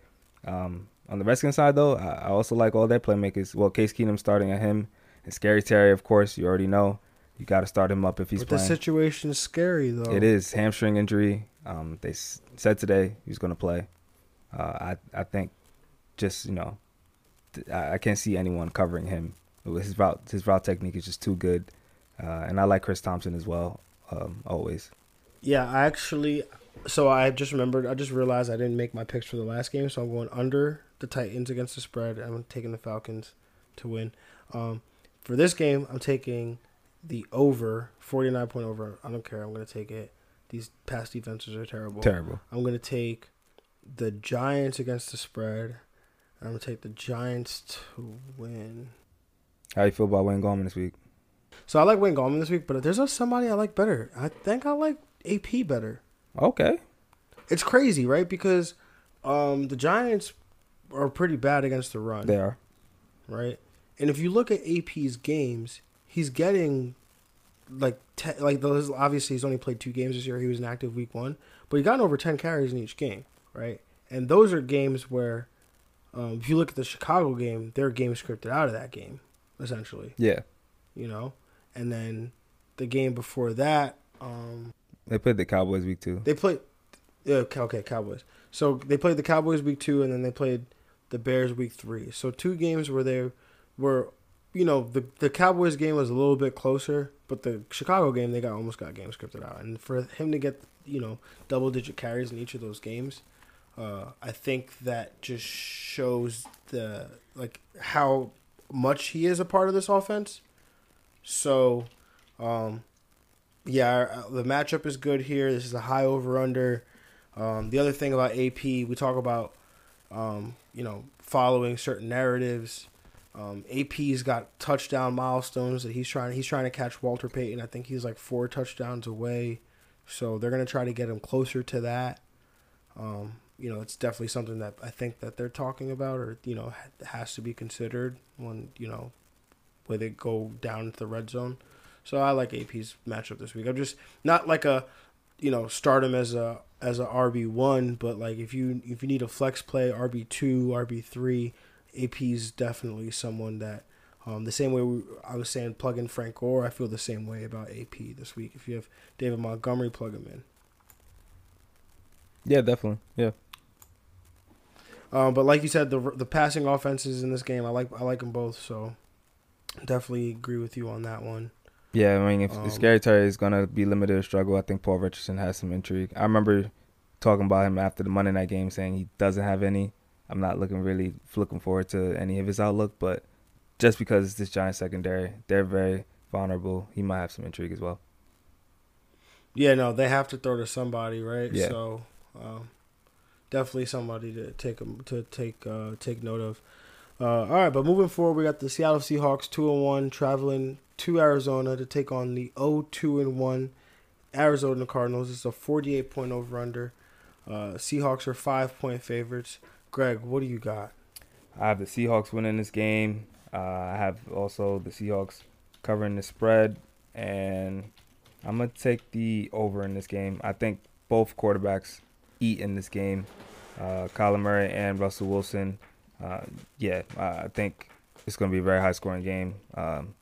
C: Um, on the Redskins side, though, I, I also like all their playmakers. Well, Case Keenum starting at him, and Scary Terry, of course, you already know. You got to start him up if he's playing.
B: but the situation is scary though.
C: It is hamstring injury. Um, they s- said today he's going to play. Uh, I I think just you know, th- I, I can't see anyone covering him. His route his route technique is just too good, uh, and I like Chris Thompson as well. Um, always.
B: Yeah, I actually. So I just remembered. I just realized I didn't make my picks for the last game, so I'm going under the Titans against the spread. I'm taking the Falcons to win. Um, for this game, I'm taking the over 49 point over. I don't care. I'm going to take it. These past defenses are terrible.
C: Terrible.
B: I'm going to take the Giants against the spread. I'm going to take the Giants to win.
C: How you feel about Wayne Gallman this week?
B: So I like Wayne Gallman this week, but there's somebody I like better. I think I like AP better.
C: Okay.
B: it's crazy, right? Because um, the Giants are pretty bad against the run,
C: They are.
B: right? And if you look at AP's games, he's getting like te- like those. Obviously, he's only played two games this year. He was inactive week one, but he got over ten carries in each game, right? And those are games where, um, if you look at the Chicago game, their game scripted out of that game, essentially,
C: Yeah.
B: you know. And then the game before that, um,
C: They played the Cowboys week two.
B: they played. Yeah, okay, Cowboys. So they played the Cowboys week two, and then they played the Bears week three. So two games where they were, you know, the the Cowboys game was a little bit closer, but the Chicago game they got almost got game scripted out. And for him to get you know double digit carries in each of those games, uh, I think that just shows the like how much he is a part of this offense. So, um, yeah, our- the matchup is good here. This is a high over under. Um, the other thing about AP, we talk about, um, you know, following certain narratives. Um, AP's got touchdown milestones that he's trying. He's trying to catch Walter Payton. I think he's like four touchdowns away, so they're gonna try to get him closer to that. Um, you know, it's definitely something that I think that they're talking about, or you know, has to be considered when you know, where they go down to the red zone. So I like AP's matchup this week. I'm just not like a, you know, start him as a as a RB one, but like if you if you need a flex play RB two, RB three, AP's definitely someone that. Um, the same way we, I was saying, plug in Frank Gore. I feel the same way about AP this week. If you have David Montgomery, plug him in.
C: Yeah, definitely. Yeah.
B: Um, but like you said, the the passing offenses in this game, I like I like them both. So definitely agree with you on that one.
C: Yeah, I mean, if,
B: Um,
C: if Scary Terry is gonna be limited to struggle, I think Paul Richardson has some intrigue. I remember talking about him after the Monday night game, saying he doesn't have any. I'm not looking really looking forward to any of his outlook, but just because it's this Giant secondary, they're very vulnerable. He might have some intrigue as well.
B: Yeah, no, they have to throw to somebody, right?
C: Yeah.
B: So um, definitely somebody to take to take uh, take note of. Uh, all right, but moving forward, we got the Seattle Seahawks two and one traveling to Arizona to take on the 0-2 and one Arizona Cardinals. It's a 48 point over under. Uh, Seahawks are five point favorites. Greg, what do you got?
C: I have the Seahawks winning this game. Uh, I have also the Seahawks covering the spread, and I'm gonna take the over in this game. I think both quarterbacks eat in this game. Uh, Kyler Murray and Russell Wilson. Uh, yeah, I think it's gonna be a very high scoring game. Um,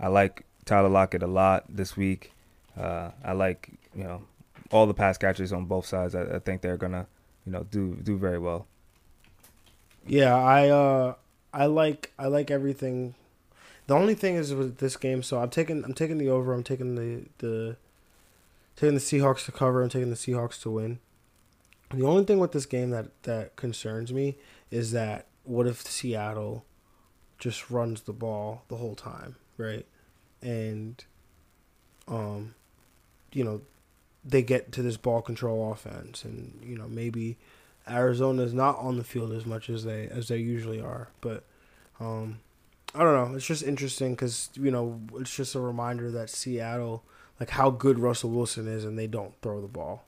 C: I like Tyler Lockett a lot this week. Uh, I like you know all the pass catchers on both sides. I, I think they're gonna you know do do very well.
B: Yeah, I uh I like I like everything. The only thing is with this game, so I'm taking I'm taking the over. I'm taking the the taking the Seahawks to cover. I'm taking the Seahawks to win. The only thing with this game that that concerns me is that what if Seattle just runs the ball the whole time, right? And um you know, they get to this ball control offense and you know, maybe Arizona is not on the field as much as they as they usually are. But um, I don't know. It's just interesting because you know it's just a reminder that Seattle, like how good Russell Wilson is, and they don't throw the ball.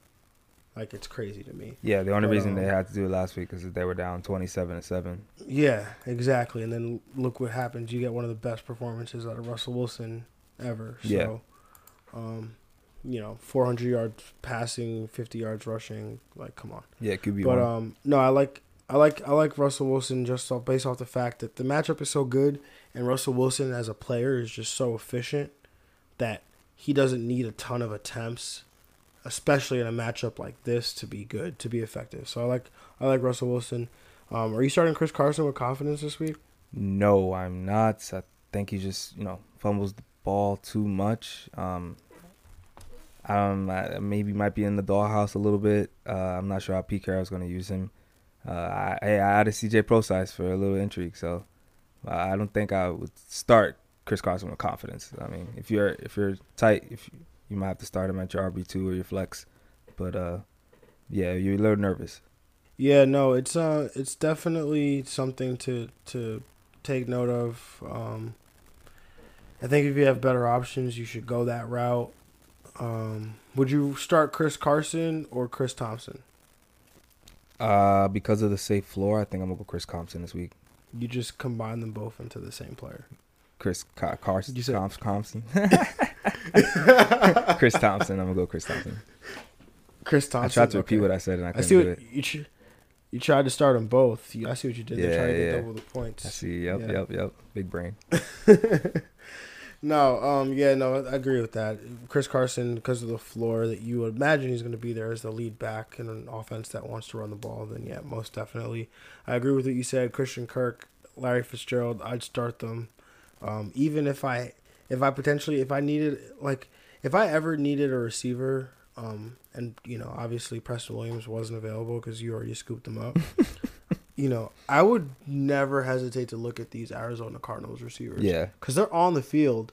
B: Like it's crazy to me.
C: Yeah, the only
B: But,
C: reason
B: um,
C: they had to do it last week is that they were down twenty-seven to seven.
B: Yeah, exactly. And then look what happens. You get one of the best performances out of Russell Wilson ever. So,
C: Yeah.
B: um, you know, 400 yards passing, 50 yards rushing. Like, come on.
C: Yeah, QB
B: But
C: one.
B: But um, no, I like I like I like Russell Wilson just off, based off the fact that the matchup is so good, and Russell Wilson as a player is just so efficient that he doesn't need a ton of attempts, especially in a matchup like this, to be good to be effective. So I like I like Russell Wilson. Um, are you starting Chris Carson with confidence this week?
C: No, I'm not. I think he just you know fumbles the ball too much. Um, um, I maybe might be in the dollhouse a little bit. Uh, I'm not sure how Pete Carroll's going to use him. Uh, I, I added CJ Prosise for a little intrigue, so I don't think I would start Chris Carson with confidence. I mean, if you're if you're tight, if you, you might have to start him at your RB two or your flex, but uh, yeah, you're a little nervous.
B: Yeah, no, it's uh, it's definitely something to to take note of. Um, I think if you have better options, you should go that route. Um, would you start Chris Carson or Chris Thompson?
C: Uh, because of the safe floor, I think I'm gonna go Chris Thompson this week.
B: You just combine them both into the same player.
C: Chris Ca- Carson.
B: You said-
C: Thompson. Chris Thompson. I'm gonna go Chris Thompson.
B: Chris Thompson.
C: I tried to repeat
B: okay.
C: what I said and I
B: I
C: couldn't
B: see
C: do it.
B: you tr- you tried to start them both. You, I see what you did.
C: Yeah,
B: trying to get
C: yeah.
B: double the points.
C: I see. Yep,
B: Yeah.
C: yep, yep. Big brain.
B: No, um, yeah, no, I agree with that. Chris Carson, because of the floor that you would imagine he's going to be there as the lead back in an offense that wants to run the ball, then yeah, most definitely. I agree with what you said. Christian Kirk, Larry Fitzgerald, I'd start them. Um, even if I, if I potentially, if I needed, like, if I ever needed a receiver, um, and you know, obviously Preston Williams wasn't available because you already scooped him up. you know, I would never hesitate to look at these Arizona Cardinals receivers
C: Yeah.
B: because they're on the field.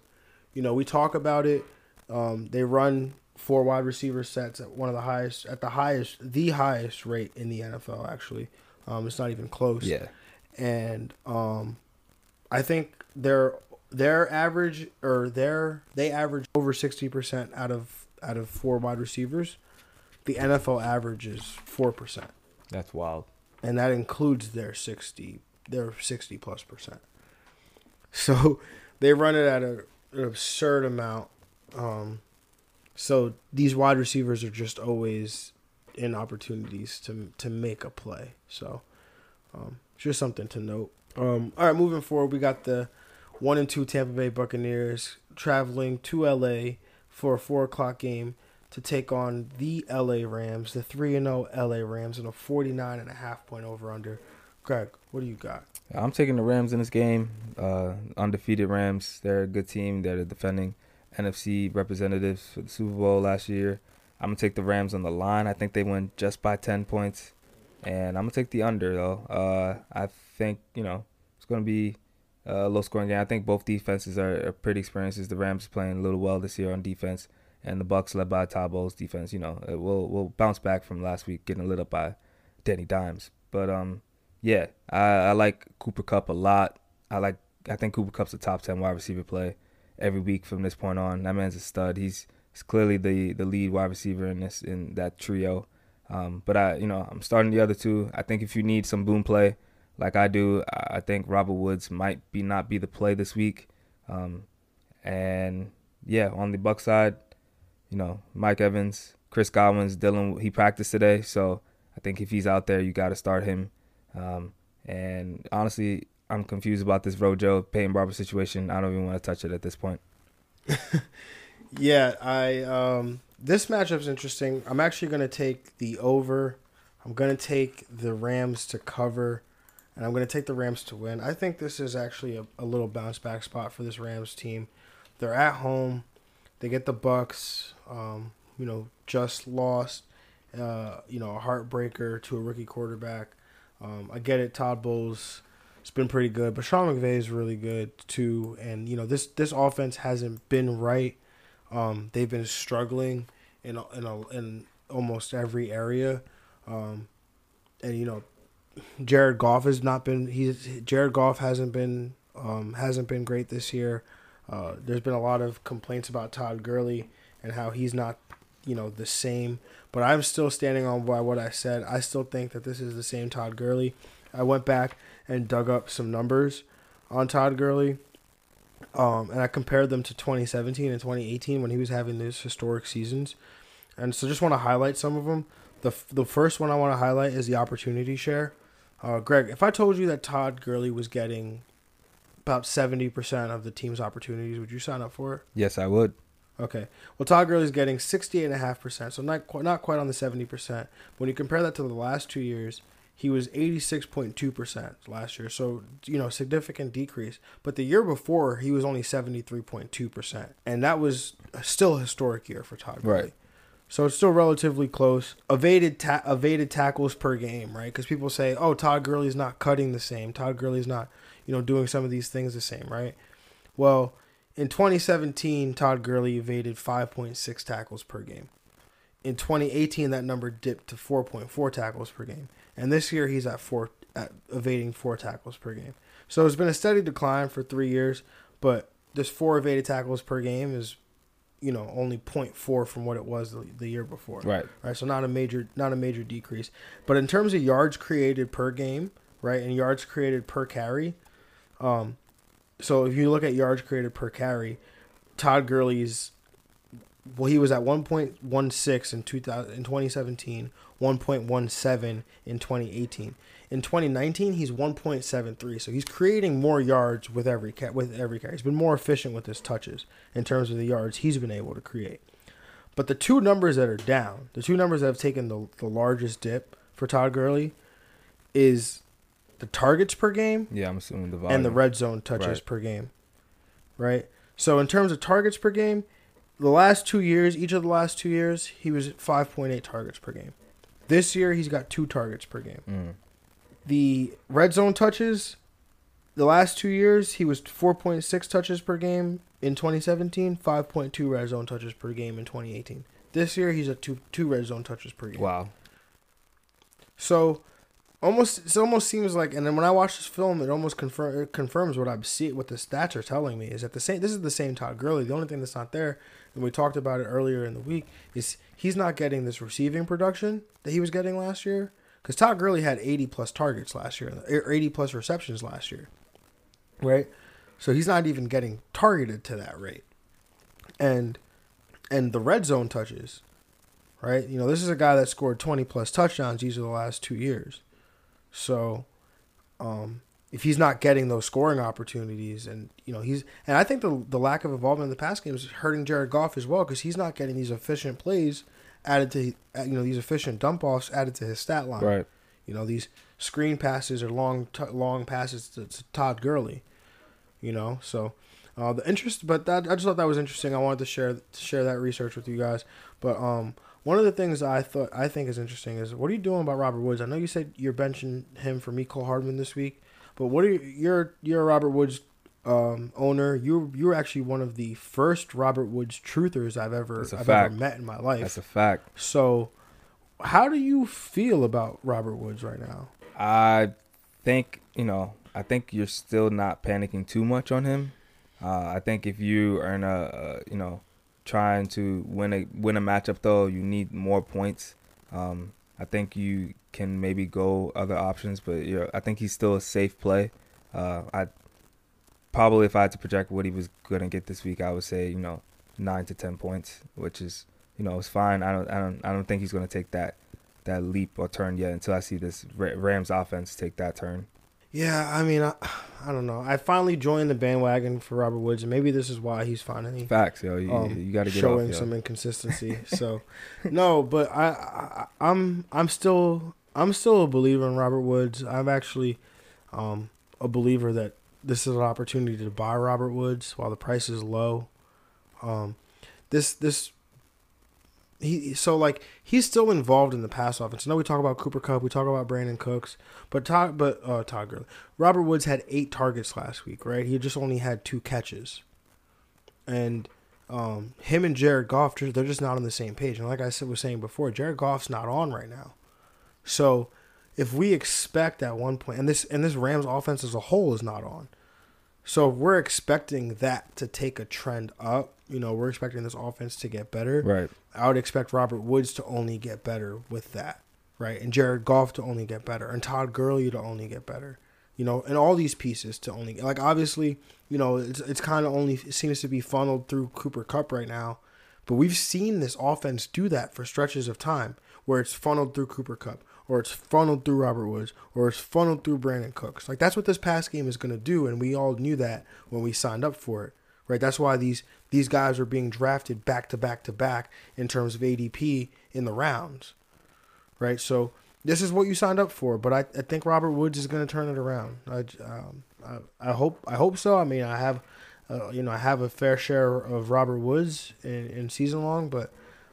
B: You know, we talk about it. Um, they run four wide receiver sets at one of the highest, at the highest, the highest rate in the NFL. Actually, um, it's not even close.
C: Yeah.
B: and um, I think their their average or their they average over sixty percent out of out of four wide receivers. The NFL average is four percent.
C: That's wild.
B: and that includes their 60 their 60 plus percent. So they run it at a, an absurd amount. Um, so these wide receivers are just always in opportunities to to make a play. So um, just something to note. Um, all right moving forward we got the one and two tampa bay buccaneers traveling to la for a four o'clock game to take on the LA Rams, the 3 and 0 LA Rams, and a 49 and a half point over under. Greg, what do you got?
C: I'm taking the Rams in this game. Uh, undefeated Rams. They're a good team. They're the defending NFC representatives for the Super Bowl last year. I'm gonna take the Rams on the line. I think they win just by 10 points, and I'm gonna take the under though. Uh, I think you know it's gonna be a low scoring game. I think both defenses are, are pretty experienced. The Rams playing a little well this year on defense, and the Bucks led by Bowles defense. You know, it will will bounce back from last week getting lit up by Danny Dimes. But um, yeah, I, I like Cooper Kupp a lot. I like I think Cooper Kupp's a top ten wide receiver play every week from this point on. That man's a stud. He's he's clearly the the lead wide receiver in this in that trio. Um, but I you know I'm starting the other two. I think if you need some boom play like I do, I think Robert Woods might be not be the play this week. Um, and yeah, on the Buck side, you know, Mike Evans, Chris Godwin's Dylan. He practiced today, so I think if he's out there, you got to start him. Um, and honestly, I'm confused about this Rojo Peyton Barber situation. I don't even want to touch it at this point.
B: yeah, I um, this matchup's interesting. I'm actually going to take the over. I'm going to take the Rams to cover, and I'm going to take the Rams to win. I think this is actually a, a little bounce back spot for this Rams team. They're at home. They get the Bucks. Um, you know, just lost. Uh, you know, a heartbreaker to a rookie quarterback. Um, I get it. Todd Bowles it's been pretty good, but Sean McVay is really good too. And you know, this this offense hasn't been right. Um, they've been struggling in in a, in almost every area. Um, and you know, Jared Goff has not been. He's Jared Goff hasn't been um, hasn't been great this year. Uh, there's been a lot of complaints about Todd Gurley and how he's not, you know, the same. But I'm still standing on by what I said. I still think that this is the same Todd Gurley. I went back and dug up some numbers on Todd Gurley. Um, and I compared them to 2017 and 2018 when he was having these historic seasons. And so just want to highlight some of them. The, the first one I want to highlight is the opportunity share. Uh, Greg, if I told you that Todd Gurley was getting about 70% of the team's opportunities, would you sign up for it?
C: Yes, I would.
B: Okay. Well, Todd Gurley's getting 68.5%, so not, not quite on the 70%. When you compare that to the last two years, he was 86.2% last year. So, you know, significant decrease. But the year before, he was only 73.2%. And that was still a historic year for Todd Gurley. Right. So it's still relatively close. Evaded ta- evaded tackles per game, right? Because people say, "Oh, Todd Gurley's not cutting the same. Todd Gurley's not, you know, doing some of these things the same, right?" Well, in 2017, Todd Gurley evaded 5.6 tackles per game. In 2018, that number dipped to 4.4 tackles per game and this year he's at four at evading four tackles per game. So it's been a steady decline for three years, but this four evaded tackles per game is, you know, only 0.4 from what it was the, the year before.
C: Right.
B: Right. So not a major not a major decrease. But in terms of yards created per game, right, and yards created per carry, um, so if you look at yards created per carry, Todd Gurley's well, he was at 1.16 in 2000 in 2017, 1.17 in 2018. In 2019, he's 1.73. So he's creating more yards with every with every carry. He's been more efficient with his touches in terms of the yards he's been able to create. But the two numbers that are down, the two numbers that have taken the, the largest dip for Todd Gurley is the targets per game.
C: Yeah, I'm assuming the volume.
B: And the red zone touches right. per game. Right? So in terms of targets per game, the last two years, each of the last two years, he was 5.8 targets per game. This year, he's got two targets per game. Mm. The red zone touches, the last two years, he was 4.6 touches per game in 2017, 5.2 red zone touches per game in 2018. This year, he's at two two red zone touches per game.
C: Wow.
B: So almost it almost seems like and then when I watch this film it almost confirm it confirms what I see what the stats are telling me is that the same this is the same Todd Gurley. The only thing that's not there, and we talked about it earlier in the week, is he's not getting this receiving production that he was getting last year. Because Todd Gurley had 80 plus targets last year, or 80 plus receptions last year, right? So he's not even getting targeted to that rate, and and the red zone touches, right? You know, this is a guy that scored 20 plus touchdowns each of the last two years so, um, if he's not getting those scoring opportunities, and you know he's, and I think the the lack of involvement in the pass game is hurting Jared Goff as well because he's not getting these efficient plays added to, uh, you know, these efficient dump offs added to his stat line.
C: Right.
B: You know these screen passes or long t- long passes to, to, Todd Gurley. You know, so uh, the interest, but that I just thought that was interesting. I wanted to share to share that research with you guys. But um, one of the things I thought I think is interesting is what are you doing about Robert Woods? I know you said you're benching him for Mecole Hardman this week, but what are you, you're you're a Robert Woods um, owner. You you were actually one of the first Robert Woods truthers I've ever I've ever met in my life.
C: That's a fact.
B: So, how do you feel about Robert Woods right now?
C: I think you know. I think you're still not panicking too much on him. Uh, I think if you are in a, a you know trying to win a win a matchup though, you need more points. Um, I think you can maybe go other options, but you know, I think he's still a safe play. Uh, I probably if I had to project what he was gonna get this week, I would say you know nine to ten points, which is you know it's fine. I don't I don't I don't think he's gonna take that that leap or turn yet until I see this Rams offense take that turn.
B: Yeah, I mean, I, I don't know. I finally joined the bandwagon for Robert Woods, and maybe this is why he's finally
C: facts. Yo, you, um, you got to get
B: showing
C: off,
B: some inconsistency. so, no, but I, I, I'm I'm still I'm still a believer in Robert Woods. I'm actually um, a believer that this is an opportunity to buy Robert Woods while the price is low. Um, this this he so like he's still involved in the pass offense. I know we talk about Cooper Kupp, we talk about Brandin Cooks, but Todd but uh, Todd Gurley, Robert Woods had eight targets last week, right? He just only had two catches, and um, him and Jared Goff, they're just not on the same page. And like I said, was saying before, Jared Goff's not on right now, so if we expect at one point, and this and this Rams offense as a whole is not on, so if we're expecting that to take a trend up, you know, we're expecting this offense to get better.
C: Right.
B: I would expect Robert Woods to only get better with that, right? And Jared Goff to only get better, and Todd Gurley to only get better, you know, and all these pieces to only like obviously, you know, it's it's kind of only seems to be funneled through Cooper Kupp right now, but we've seen this offense do that for stretches of time where it's funneled through Cooper Kupp or it's funneled through Robert Woods, or it's funneled through Brandin Cooks. Like that's what this pass game is going to do, and we all knew that when we signed up for it, right? That's why these these guys are being drafted back to back to back in terms of ADP in the rounds, right? So this is what you signed up for, but I, I think Robert Woods is going to turn it around. I, um, I, I hope I hope so. I mean, I have. Uh, you know, I have a fair share of Robert Woods in, in season long, but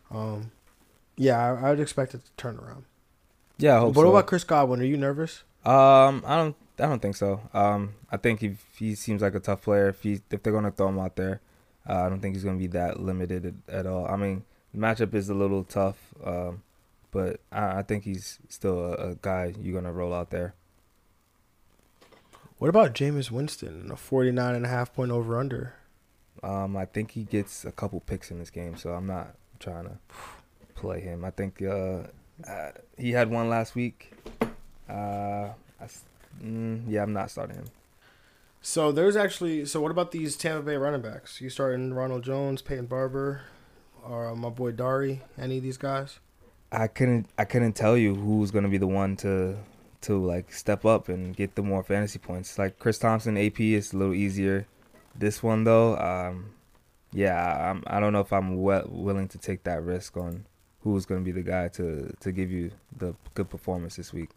B: um, yeah, I, I would expect it to turn around.
C: Yeah, I hope
B: but
C: so.
B: what about Chris Godwin? Are you nervous?
C: Um, I don't. I don't think so. Um, I think he he seems like a tough player. If he if they're gonna throw him out there, uh, I don't think he's gonna be that limited at, at all. I mean, the matchup is a little tough, um, but I, I think he's still a, a, guy you're gonna roll out there.
B: What about Jameis Winston a 49 and a half point over under?
C: Um, I think he gets a couple picks in this game, so I'm not trying to play him. I think uh, uh, he had one last week. Uh, I, mm, yeah, I'm not starting him.
B: So there's actually. So what about these Tampa Bay running backs? You starting Ronald Jones, Peyton Barber, or uh, my boy Dari? Any of these guys?
C: I couldn't. I couldn't tell you who's gonna be the one to to like step up and get the more fantasy points. Like Chris Thompson, AP is a little easier. This one though, um, yeah, I'm, I don't know if I'm well, willing to take that risk on who's going to be the guy to to give you the good performance this week.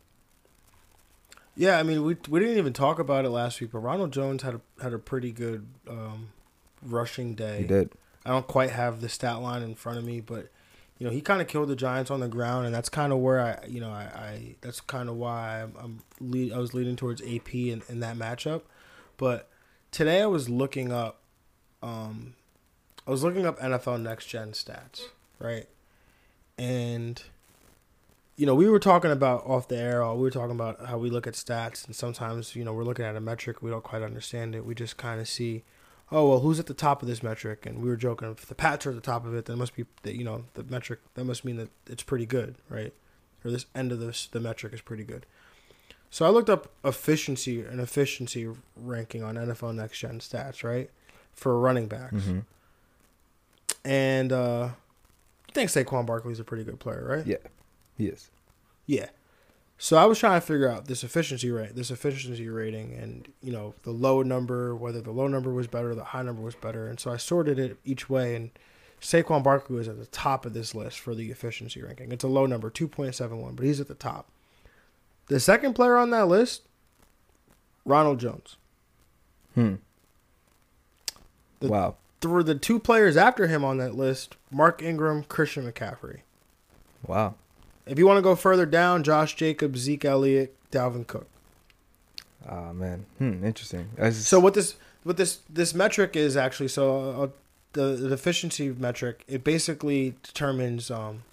B: Yeah, I mean, we we didn't even talk about it last week, but Ronald Jones had a had a pretty good um, rushing day.
C: He did.
B: I don't quite have the stat line in front of me, but you know he kind of killed the Giants on the ground, and that's kind of where I, you know, I, I that's kind of why I'm, I'm lead, I was leading towards AP in, in that matchup. But today I was looking up, um, I was looking up NFL Next Gen stats, right? And you know, we were talking about off the air. We were talking about how we look at stats, and sometimes you know we're looking at a metric we don't quite understand it. We just kind of see, oh well, who's at the top of this metric? And we were joking if the Pats are at the top of it, then it must be that you know the metric that must mean that it's pretty good, right? Or this end of this the metric is pretty good. So I looked up efficiency and efficiency ranking on NFL Next Gen stats, right, for running backs, mm-hmm. and uh, think Saquon Barkley's a pretty good player, right?
C: Yeah, he is.
B: Yeah. So I was trying to figure out this efficiency rate, this efficiency rating, and you know the low number, whether the low number was better, the high number was better, and so I sorted it each way, and Saquon Barkley was at the top of this list for the efficiency ranking. It's a low number, two point seven one, but he's at the top. The second player on that list, Ronald Jones.
C: Hmm.
B: The,
C: wow
B: were the two players after him on that list Mark Ingram, Christian McCaffrey.
C: Wow.
B: If you want to go further down, Josh Jacobs, Zeke Elliott, Dalvin Cook.
C: Oh man, hmm, interesting.
B: Just... So what this what this this metric is actually so uh, the the efficiency metric it basically determines um,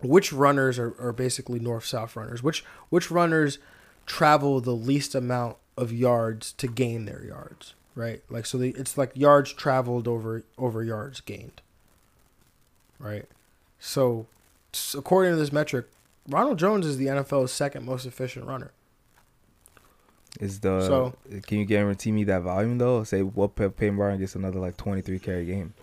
B: which runners are, are basically north south runners which which runners travel the least amount of yards to gain their yards right? Like so, the, it's like yards traveled over over yards gained, right? So, according to this metric, Ronald Jones is the NFL's second most efficient runner.
C: Is the
B: So-
C: can you guarantee me that volume though? Say what Pe- Peyton Barber gets another like twenty three carry game.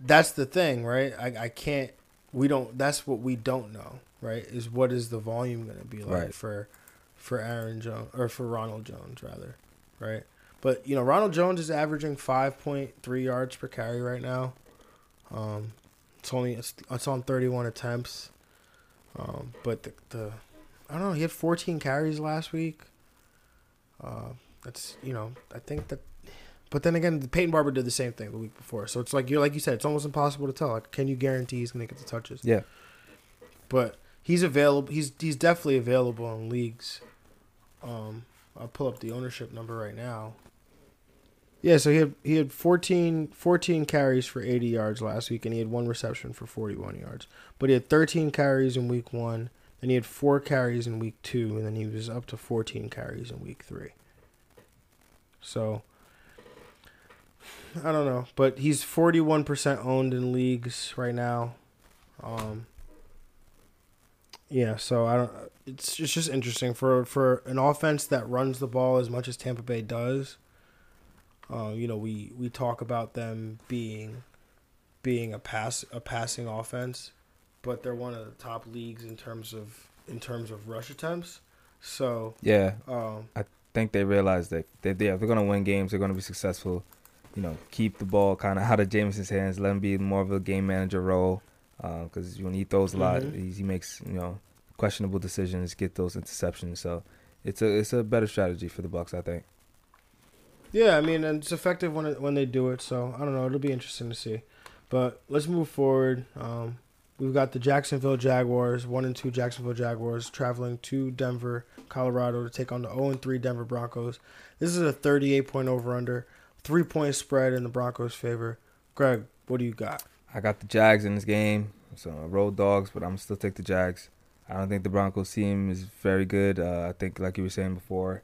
B: That's the thing, right? I, I can't. We don't. That's what we don't know, right? Is what is the volume going to be like
C: Right.
B: for for Aaron Jones or for Ronald Jones rather, right? But you know, Ronald Jones is averaging five point three yards per carry right now. Um, it's only it's, it's on thirty one attempts. Um, but the, the I don't know. He had fourteen carries last week. Uh, that's you know I think that but then again, Peyton Barber did the same thing the week before. So it's like you're like you said, it's almost impossible to tell. Like, can you guarantee he's gonna get the touches?
C: Yeah.
B: But he's available. He's he's definitely available in leagues. Um, I'll pull up the ownership number right now. Yeah, so he had he had 14, 14 carries for 80 yards last week, and he had one reception for 41 yards. But he had 13 carries in week one, then he had four carries in week two, and then he was up to 14 carries in week three. So I don't know, but he's 41% owned in leagues right now. Um yeah, so I don't it's it's just interesting for for an offense that runs the ball as much as Tampa Bay does. Uh, you know, we we talk about them being being a pass a passing offense, but they're one of the top leagues in terms of in terms of rush attempts. So,
C: Yeah,
B: um
C: I think they realize that they yeah, they're gonna win games. They're gonna be successful. You know, keep the ball kind of out of Jameson's hands. Let him be more of a game manager role. Because when he throws a lot,
B: Mhm.
C: he, he makes you know questionable decisions, get those interceptions. So it's a it's a better strategy for the Bucks, I think.
B: Yeah, I mean, and it's effective when it, when they do it. So I don't know. It'll be interesting to see. But let's move forward. Um, we've got the Jacksonville Jaguars, one and two Jacksonville Jaguars, traveling to Denver, Colorado, to take on the zero and three Denver Broncos. This is a thirty-eight point over under, three point spread in the Broncos' favor. Greg, what do you got?
C: I got the Jags in this game. So road dogs, but I'm still take the Jags. I don't think the Broncos team is very good. Uh, I think, like you were saying before,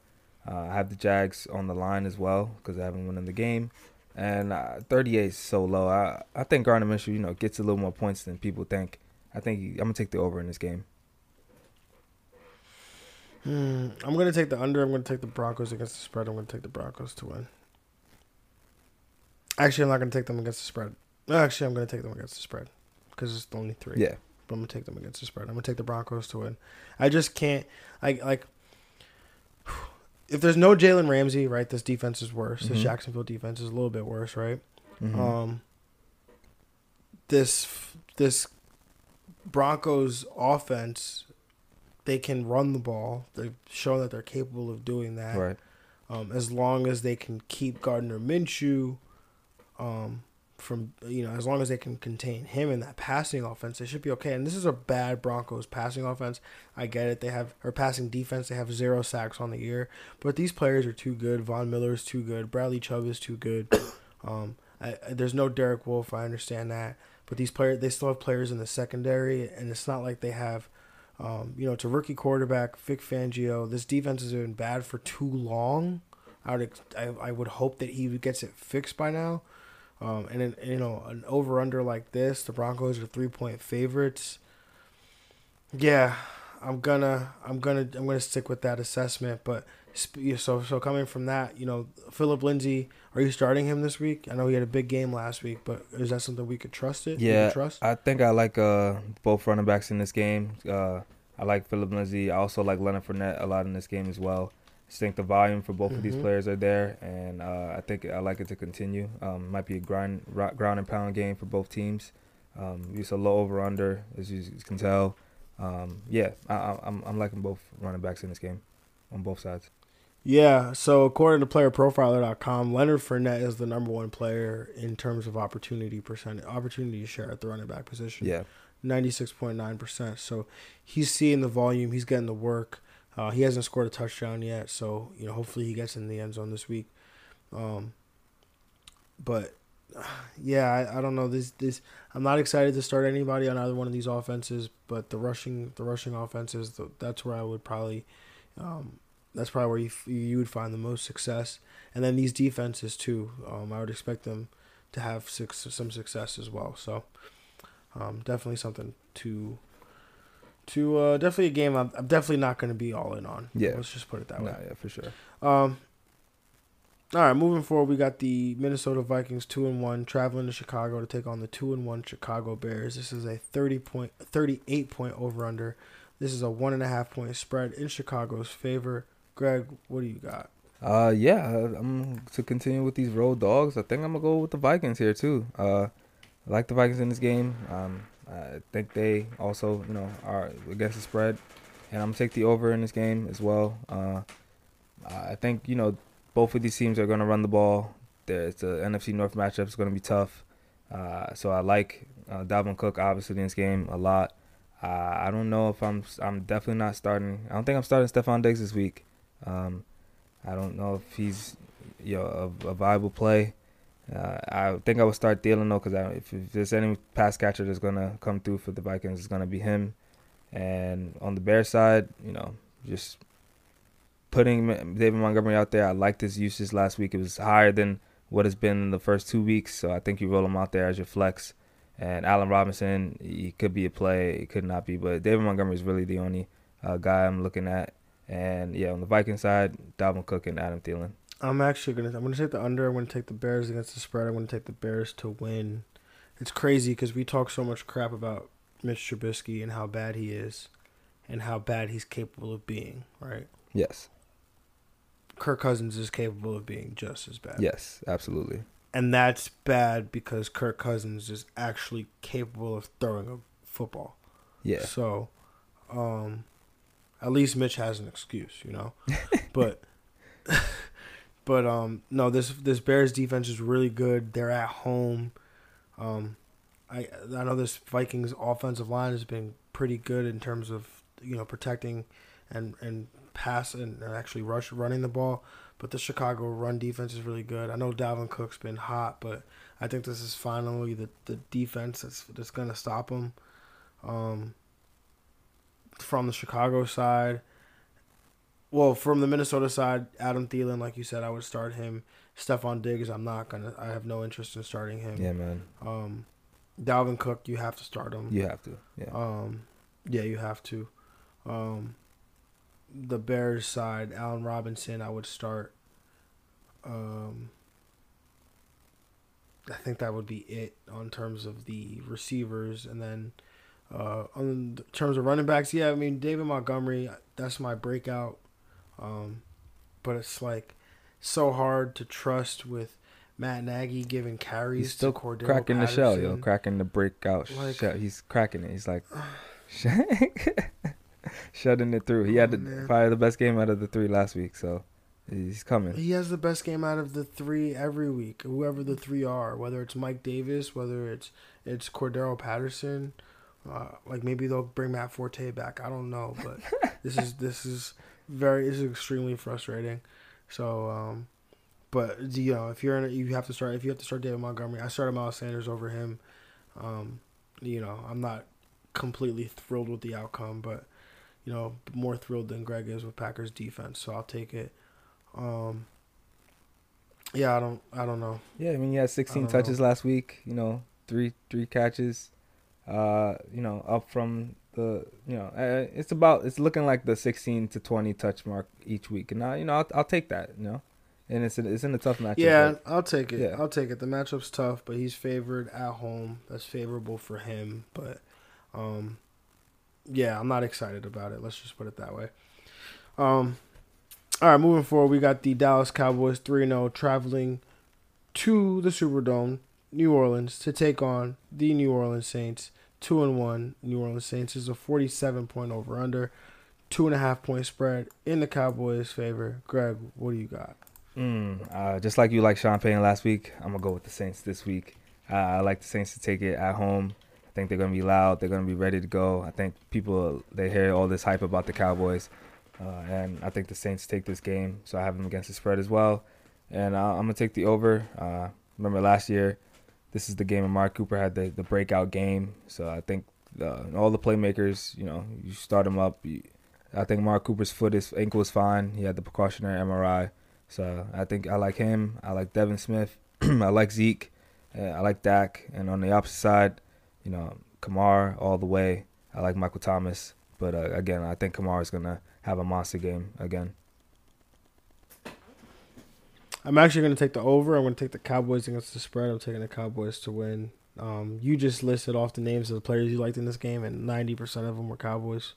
C: uh, I have the Jags on the line as well because I haven't won in the game. And uh, 38 is so low. I I think Gardner Minshew, you know, gets a little more points than people think. I think he, I'm gonna take the over in this game.
B: Hmm, I'm gonna take the under. I'm gonna take the Broncos against the spread. I'm gonna take the Broncos to win. Actually, I'm not gonna take them against the spread. Actually, I'm gonna take them against the spread because it's only three.
C: Yeah,
B: but I'm gonna take them against the spread. I'm gonna take the Broncos to win. I just can't. I like. If there's no Jalen Ramsey, right? This defense is worse. This
C: Mhm.
B: Jacksonville defense is a little bit worse, right?
C: Mhm.
B: Um. This this Broncos offense, they can run the ball. They've shown that they're capable of doing that.
C: right.
B: Um, as long as they can keep Gardner Minshew, um, from you know, as long as they can contain him in that passing offense, they should be okay. And this is a bad Broncos passing offense. I get it. They have or passing defense. They have zero sacks on the year, but these players are too good. Von Miller is too good. Bradley Chubb is too good. Um, I, I- there's no Derek Wolfe. I understand that, but these players they still have players in the secondary, and it's not like they have. Um, you know, it's a rookie quarterback, Vic Fangio. This defense has been bad for too long. I would, I, I would hope that he gets it fixed by now. Um, and then, you know, an over under like this, the Broncos are three point favorites. Yeah, I'm gonna, I'm gonna, I'm gonna stick with that assessment. But so, so coming from that, you know, Philip Lindsay, are you starting him this week? I know he had a big game last week, but is that something we could trust it?
C: Yeah,
B: trust.
C: I think I like uh, both running backs in this game. Uh, I like Philip Lindsay. I also like Leonard Fournette a lot in this game as well. I just think the volume for both of these
B: Mhm.
C: players are there, and uh, I think I like it to continue. Um, might be a grind, ro- ground and pound game for both teams. Um, it's a low over under, as you can tell. Um, yeah, I, I, I'm I'm liking both running backs in this game, on both sides.
B: Yeah, so according to playerprofiler.com, Leonard Fournette is the number one player in terms of opportunity percent, opportunity share at the running back position.
C: Yeah,
B: 96.9%. So he's seeing the volume, he's getting the work. Uh, he hasn't scored a touchdown yet, so you know hopefully he gets in the end zone this week. Um, but yeah, I, I don't know this this I'm not excited to start anybody on either one of these offenses, but the rushing the rushing offenses the, that's where I would probably um, that's probably where you you would find the most success, and then these defenses too. Um, I would expect them to have six, some success as well. So um, definitely something to to uh, definitely a game I'm, I'm definitely not going to be all in on.
C: Yeah.
B: let's just put it that way.
C: Nah, yeah, for sure.
B: Um. All right, moving forward, we got the Minnesota Vikings two and one traveling to Chicago to take on the two and one Chicago Bears. This is a thirty point, thirty eight point over under. This is a one and a half point spread in Chicago's favor. Greg, what do you got?
C: Uh, yeah, I'm to continue with these road dogs. I think I'm gonna go with the Vikings here too. Uh, I like the Vikings in this game. Um, I think they also, you know, are against the spread, and I'm gonna take the over in this game as well. Uh, I think you know both of these teams are gonna run the ball. It's the NFC North matchup is gonna be tough. Uh, so I like uh, Dalvin Cook obviously in this game a lot. Uh, I don't know if I'm. I'm definitely not starting. I don't think I'm starting Stefon Diggs this week. Um, I don't know if he's you know a, a viable play. Uh, I think I would start Thielen though, because if, if there's any pass catcher that's gonna come through for the Vikings, it's gonna be him. And on the Bears side, you know, just putting David Montgomery out there. I liked his usage last week. It was higher than what it's been in the first two weeks, so I think you roll him out there as your flex. And Allen Robinson, he could be a play, it could not be, but David Montgomery is really the only uh, guy I'm looking at. And yeah, on the Viking side, Dalvin Cook and Adam Thielen.
B: I'm actually gonna. I'm gonna take the under. I'm gonna take the Bears against the spread. I'm gonna take the Bears to win. It's crazy because we talk so much crap about Mitch Trubisky and how bad he is, and how bad he's capable of being. Right.
C: Yes.
B: Kirk Cousins is capable of being just as bad.
C: Yes, absolutely.
B: And that's bad because Kirk Cousins is actually capable of throwing a football.
C: Yeah.
B: So, um, at least Mitch has an excuse, you know. but, but um, no, this this Bears defense is really good. They're at home. Um, I I know this Vikings offensive line has been pretty good in terms of you know protecting and and pass and actually rush running the ball. But the Chicago run defense is really good. I know Dalvin Cook's been hot, but I think this is finally the, the defense that's that's gonna stop them. Um, from the Chicago side, well, from the Minnesota side, Adam Thielen, like you said, I would start him. Stefon Diggs, I'm not gonna. I have no interest in starting him.
C: Yeah, man.
B: Um, Dalvin Cook, you have to start him.
C: You have to. Yeah.
B: Um, yeah, you have to. Um, the Bears side, Allen Robinson, I would start. Um, I think that would be it on terms of the receivers, and then uh, on terms of running backs, yeah, I mean David Montgomery, that's my breakout. Um, but it's like so hard to trust with Matt Nagy giving carries
C: He's still
B: to Cordarrelle
C: cracking the shell, yo, cracking the breakout
B: Like-
C: shell. He's cracking it. He's like shutting it through. He had
B: Oh,
C: the, probably the best game out of the three last week, so he's coming.
B: He has the best game out of the three every week, whoever the three are, whether it's Mike Davis, whether it's it's Cordarrelle Patterson, uh, like maybe they'll bring Matt Forte back. I don't know, but this is this is very is extremely frustrating. So, um, but you know, if you're in, a, you have to start. If you have to start David Montgomery, I started Miles Sanders over him. Um, you know, I'm not completely thrilled with the outcome, but you know, more thrilled than Greg is with Packers defense. So I'll take it. Um, yeah, I don't, I don't know.
C: Yeah, I mean he had 16
B: don't
C: touches last week. You know, three three catches. Uh, you know, up from the you know, uh, it's about it's looking like the 16 to 20 touch mark each week, and I you know I'll, I'll take that. You know, and it's in, it's in a tough matchup.
B: Yeah, I'll take it.
C: Yeah.
B: I'll take it. The matchup's tough, but he's favored at home. That's favorable for him. But, um, yeah, I'm not excited about it. Let's just put it that way. Um, all right, moving forward, we got the Dallas Cowboys 3 0 traveling to the Superdome, New Orleans, to take on the New Orleans Saints. 2 and 1. New Orleans Saints is a 47 point over under, two and a half point spread in the Cowboys' favor. Greg, what do you got?
C: Mm, uh, just like you like Sean Payton last week, I'm gonna go with the Saints this week. Uh, I like the Saints to take it at home. I think they're gonna be loud. They're gonna be ready to go. I think people they hear all this hype about the Cowboys, uh, and I think the Saints take this game. So I have them against the spread as well, and uh, I'm gonna take the over. Uh, remember last year, this is the game Amari Cooper had the, the breakout game. So I think uh, all the playmakers, you know, you start them up. You, I think Amari Cooper's foot, is ankle is fine. He had the precautionary MRI. So I think I like him. I like Devin Smith. I like Zeke. I like Dak. And on the opposite side, you know, Kamara all the way. I like Michael Thomas. But uh, again, I think Kamara's gonna have a monster game again.
B: I'm actually going to take the over. I'm going to take the Cowboys against the spread. I'm taking the Cowboys to win. Um, you just listed off the names of the players you liked in this game, and 90% of them were Cowboys.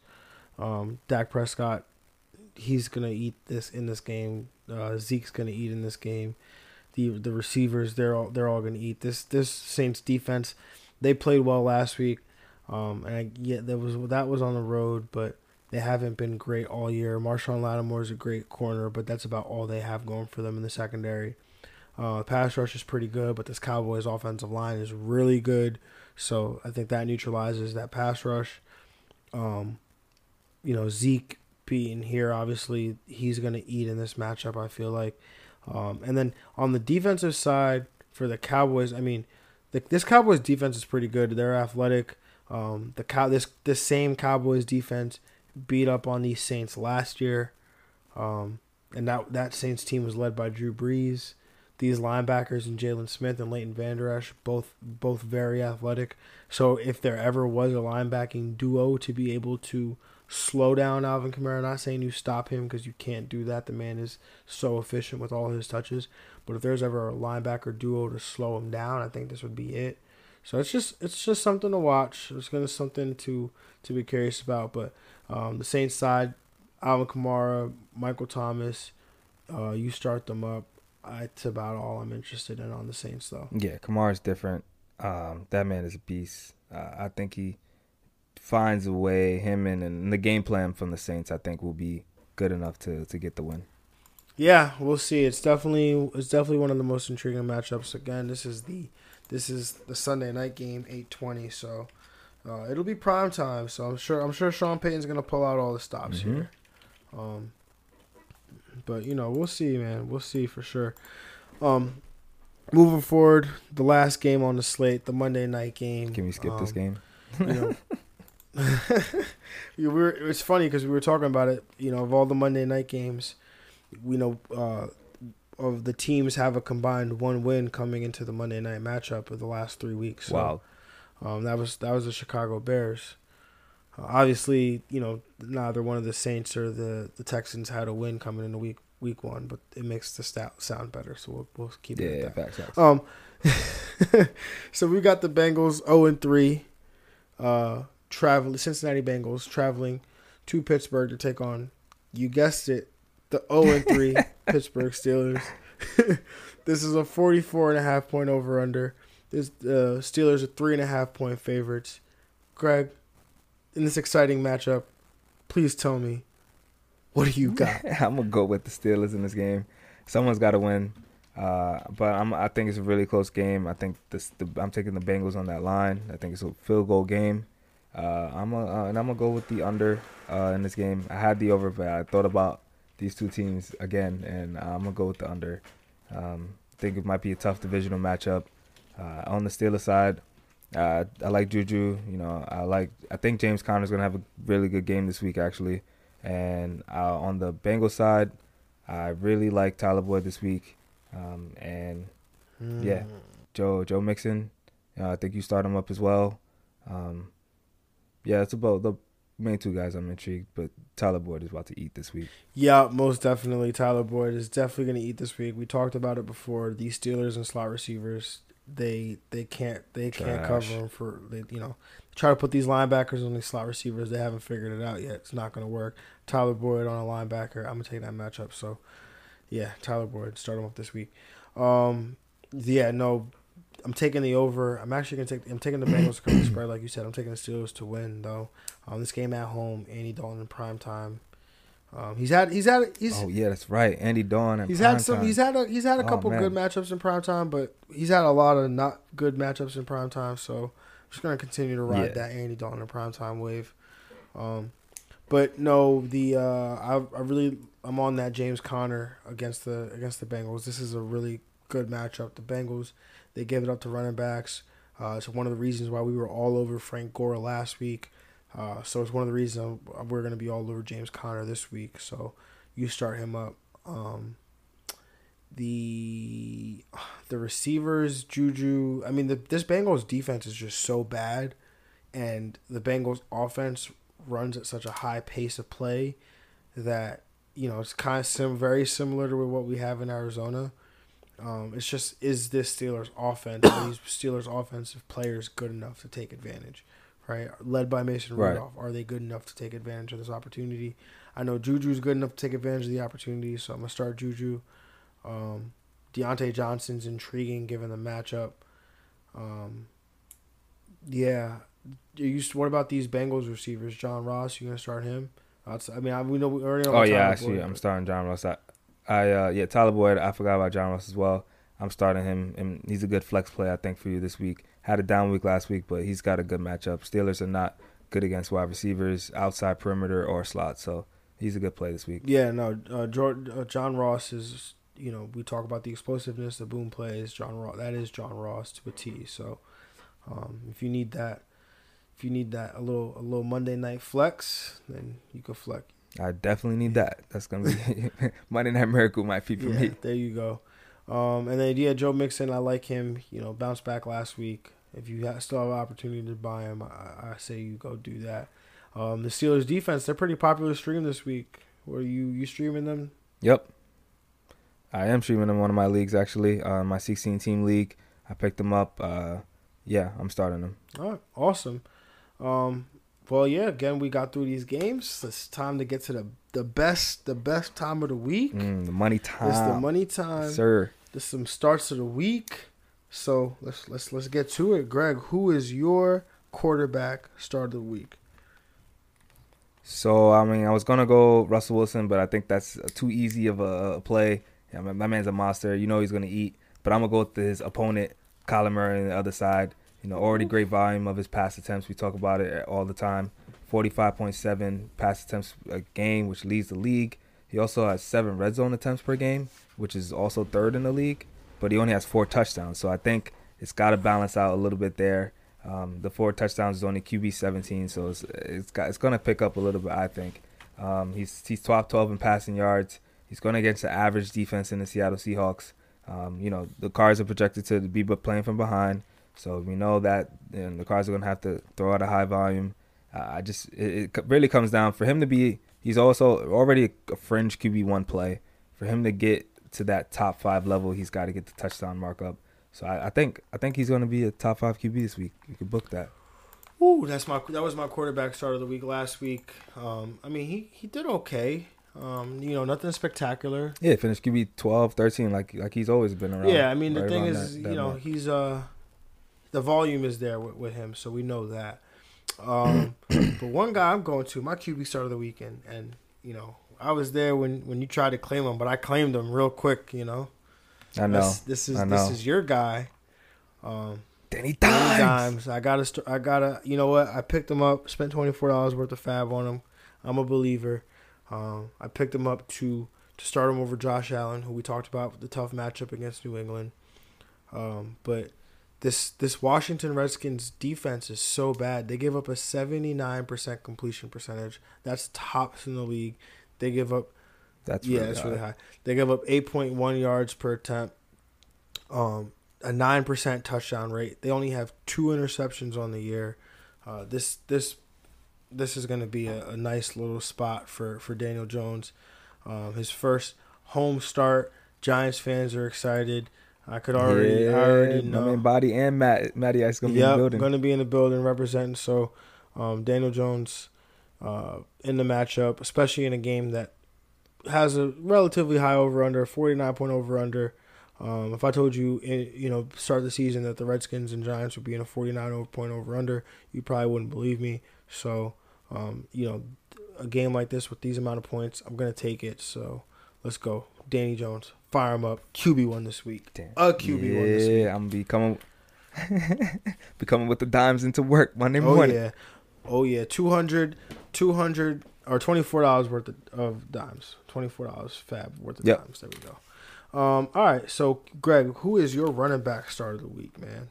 B: Um, Dak Prescott, he's going to eat this in this game. Uh, Zeke's going to eat in this game. The the receivers, they're all they're all going to eat. This this Saints defense, they played well last week. Um, and I, yeah, that was that was on the road, but they haven't been great all year. Marshon Lattimore is a great corner, but that's about all they have going for them in the secondary. Uh, pass rush is pretty good, but this Cowboys offensive line is really good. So I think that neutralizes that pass rush. Um, you know, Zeke being here, obviously, he's going to eat in this matchup, I feel like. Um, and then on the defensive side for the Cowboys, I mean, the, this Cowboys defense is pretty good. They're athletic. Um, the cow this this same Cowboys defense beat up on these Saints last year. Um, and that that Saints team was led by Drew Brees. These linebackers and Jaylon Smith and Leighton Vander Esch, both both very athletic. So if there ever was a linebacking duo to be able to slow down Alvin Kamara, not saying you stop him because you can't do that. The man is so efficient with all his touches. But if there's ever a linebacker duo to slow him down, I think this would be it. So it's just it's just something to watch. It's gonna something to to be curious about. But um, the Saints side, Alvin Kamara, Michael Thomas, uh, you start them up. That's about all I'm interested in on the Saints, though.
C: Yeah, Kamara's different. Um, that man is a beast. Uh, I think he finds a way. Him and, and the game plan from the Saints, I think, will be good enough to to get the win.
B: Yeah, we'll see. It's definitely it's definitely one of the most intriguing matchups. Again, this is the this is the Sunday night game, eight twenty. So uh, it'll be prime time, so I'm sure I'm sure Sean Payton's gonna pull out all the stops mm-hmm. here. Um, but you know, we'll see, man. We'll see for sure. Um, moving forward, the last game on the slate, the Monday night game.
C: Can we skip
B: um,
C: this game?
B: you know, we were. It's funny because we were talking about it. You know, of all the Monday night games, we know uh, of the teams have a combined one win coming into the Monday night matchup of the last three weeks. So,
C: wow.
B: Um, that was that was the Chicago Bears. Uh, obviously, you know neither one of the Saints or the, the Texans had a win coming into week week one, but it makes the stat sound better, so we'll we'll keep it.
C: Yeah, facts, facts.
B: Um, so we got the Bengals zero and three, uh, traveling Cincinnati Bengals traveling to Pittsburgh to take on, you guessed it, the zero and three Pittsburgh Steelers. this is a 44 and a half point over under. This uh, Steelers are three and a half point favorites. Greg, in this exciting matchup, please tell me, what do you got?
C: I'm gonna go with the Steelers in this game. Someone's got to win, uh, but I'm, I think it's a really close game. I think this, the, I'm taking the Bengals on that line. I think it's a field goal game. Uh, I'm a, uh, and I'm gonna go with the under uh, in this game. I had the over, but I thought about these two teams again, and I'm gonna go with the under. Um, I think it might be a tough divisional matchup. Uh, on the Steelers side, uh, I like Juju. You know, I like. I think James Conner is gonna have a really good game this week, actually. And uh, on the Bengals side, I really like Tyler Boyd this week. Um, and mm. yeah, Joe Joe Mixon. Uh, I think you start him up as well. Um, yeah, it's about the main two guys I'm intrigued, but Tyler Boyd is about to eat this week.
B: Yeah, most definitely. Tyler Boyd is definitely going to eat this week. We talked about it before. These Steelers and slot receivers they they can't they can't cover them for they, you know try to put these linebackers on these slot receivers. They haven't figured it out yet. It's not going to work. Tyler Boyd on a linebacker. I'm gonna take that matchup. So yeah, Tyler Boyd start him up this week. Um, yeah, no, I'm taking the over. I'm actually gonna take. I'm taking the Bengals to cover the spread, like you said. I'm taking the Steelers to win though. Um, this game at home, Andy Dalton in prime time. Um, he's had he's had he's
C: oh yeah that's right Andy Dawn and
B: he's had some time. he's had a he's had a oh, couple good matchups in prime time but he's had a lot of not good matchups in prime time so I'm just gonna continue to ride yeah. that Andy Dalton in prime time wave, um, but no the uh, I I really I'm on that James Conner against the against the Bengals this is a really good matchup the Bengals they gave it up to running backs uh, it's one of the reasons why we were all over Frank Gore last week. Uh, so it's one of the reasons we're going to be all over James Conner this week. So you start him up. Um, the the receivers, Juju. I mean, the, this Bengals defense is just so bad, and the Bengals offense runs at such a high pace of play that you know it's kind of sim- very similar to what we have in Arizona. Um, it's just is this Steelers offense, these Steelers offensive players good enough to take advantage, right? Led by Mason
C: Right.
B: Rudolph, are they good enough to take advantage of this opportunity? I know Juju's good enough to take advantage of the opportunity, so I'm gonna start Juju. Um, Diontae Johnson's intriguing given the matchup. Um, yeah, you. What about these Bengals receivers? John Ross, you gonna start him? I mean, I, we know we already know.
C: Oh yeah,
B: Tyler
C: actually,
B: Boyd,
C: I'm
B: but-
C: starting John Ross. I, I uh, yeah, Tyler Boyd. I forgot about John Ross as well. I'm starting him, and he's a good flex play, I think, for you this week. Had a down week last week, but he's got a good matchup. Steelers are not good against wide receivers, outside perimeter, or slot, so he's a good play this week.
B: Yeah, no. Uh, Jordan, uh, John Ross is. You know, we talk about the explosiveness, the boom plays. John Ross, that is John Ross to a T. So, um, if you need that, if you need that a little a little Monday night flex, then you can flex.
C: I definitely need that. That's gonna be Monday Night Miracle might be for
B: yeah,
C: me.
B: there you go. Um, and then yeah, Joe Mixon, I like him. You know, bounced back last week. If you still have an opportunity to buy him, I, I say you go do that. Um, the Steelers defense, they're pretty popular stream this week. Were you you streaming them?
C: Yep. I am streaming them in one of my leagues actually, uh, my 16 team league. I picked them up. Uh, yeah, I'm starting them.
B: All right, awesome. Um, well, yeah. Again, we got through these games. It's time to get to the the best the best time of the week.
C: Mm, the money time,
B: It's the money time.
C: sir.
B: There's some starts of the week. So let's let's let's get to it. Greg, who is your quarterback start of the week?
C: So I mean, I was gonna go Russell Wilson, but I think that's too easy of a, a play. Yeah, my, my man's a monster. You know he's gonna eat. But I'm gonna go with his opponent, Kyler Murray, on the other side. You know, already great volume of his pass attempts. We talk about it all the time. 45.7 pass attempts a game, which leads the league. He also has seven red zone attempts per game, which is also third in the league. But he only has four touchdowns, so I think it's got to balance out a little bit there. Um, the four touchdowns is only QB 17, so it's it's got it's gonna pick up a little bit. I think um, he's he's top 12 in passing yards. He's going against the average defense in the Seattle Seahawks. Um, you know the Cards are projected to be but playing from behind, so we know that you know, the Cards are gonna have to throw out a high volume. Uh, I just it, it really comes down for him to be. He's also already a fringe QB one play. For him to get to that top five level, he's got to get the touchdown mark up. So I, I think I think he's going to be a top five QB this week. You could book that.
B: Ooh, that's my that was my quarterback start of the week last week. Um, I mean he he did okay. Um, you know nothing spectacular.
C: Yeah, finished QB 12, 13, like like he's always been around.
B: Yeah, I mean the thing is,
C: that- that
B: you know,
C: mark.
B: he's uh, the volume is there with, with him, so we know that. Um, but one guy I'm going to my QB start of the weekend, and you know, I was there when when you tried to claim him, but I claimed him real quick. You know,
C: I know.
B: That's- this is
C: I
B: this is your guy. Um,
C: Danny Dimes.
B: Dimes. I gotta, I gotta. You know what? I picked him up. Spent twenty four dollars worth of FAAB on him. I'm a believer. Um, I picked him up to to start him over Josh Allen, who we talked about the tough matchup against New England. Um, but this this Washington Redskins defense is so bad. They give up a seventy nine percent completion percentage. That's tops in the league. They give up
C: That's
B: yeah,
C: really
B: it's
C: high.
B: really high. They give up 8.1 yards per attempt, um, a nine percent touchdown rate. They only have two interceptions on the year. Uh, this this this is going to be a, a nice little spot for for Daniel Jones. Um, his first home start. Giants fans are excited. I could already,
C: yeah,
B: I already
C: I
B: know.
C: mean, Body and Matt, Matty Ice gonna be in the
B: Yep,
C: building.
B: going to be in the building representing. So, um, Daniel Jones uh, in the matchup, especially in a game that has a relatively high over under, 49 point over under. Um, if I told you, in, you know, start the season that the Redskins and Giants would be in a 49 point over under, you probably wouldn't believe me. So, um, you know, a game like this with these amount of points, I'm going to take it. So, let's go. Danny Jones, fire him up. QB1 this week.
C: Damn.
B: A QB1 this week.
C: Yeah, I'm be coming, be coming with the dimes into work Monday
B: Oh
C: morning.
B: yeah, oh yeah, 200, 200 or twenty four dollars worth of, of dimes, twenty four dollars FAAB worth of
C: Yep.
B: dimes. There we go. Um, all right, so Greg, who is your running back start of the week, man?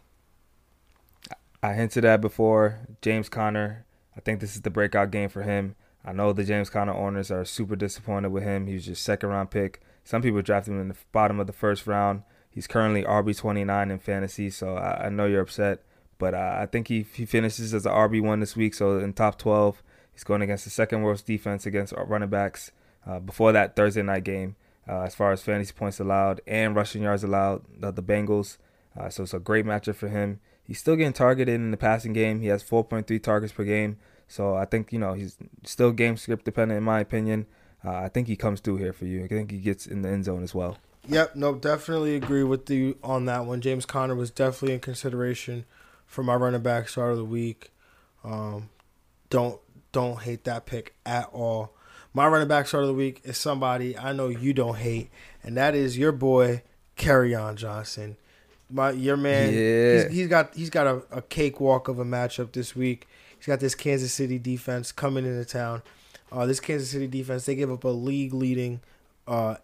C: I hinted at before James Conner. I think this is the breakout game for him. I know the James Conner owners are super disappointed with him. He was just second round pick. Some people drafted him in the bottom of the first round. He's currently RB twenty nine in fantasy, so I, I know you're upset. But uh, I think he he finishes as an RB one this week. So in top twelve, He's going against the second worst defense against running backs. Uh, before that Thursday night game, uh, as far as fantasy points allowed and rushing yards allowed, the, the Bengals. Uh, so it's a great matchup for him. He's still getting targeted in the passing game. He has 4.3 targets per game. So I think you know he's still game script dependent in my opinion. Uh, I think he comes through here for you. I think he gets in the end zone as well.
B: Yep, no, definitely agree with you on that one. James Conner was definitely in consideration for my running back start of the week. Um, don't don't hate that pick at all. My running back start of the week is somebody I know you don't hate, and that is your boy Kerryon Johnson. My your man,
C: yeah.
B: he's, he's got he's got a, a cakewalk of a matchup this week. He's got this Kansas City defense coming into town. Uh, this Kansas City defense, they give up a league leading, uh,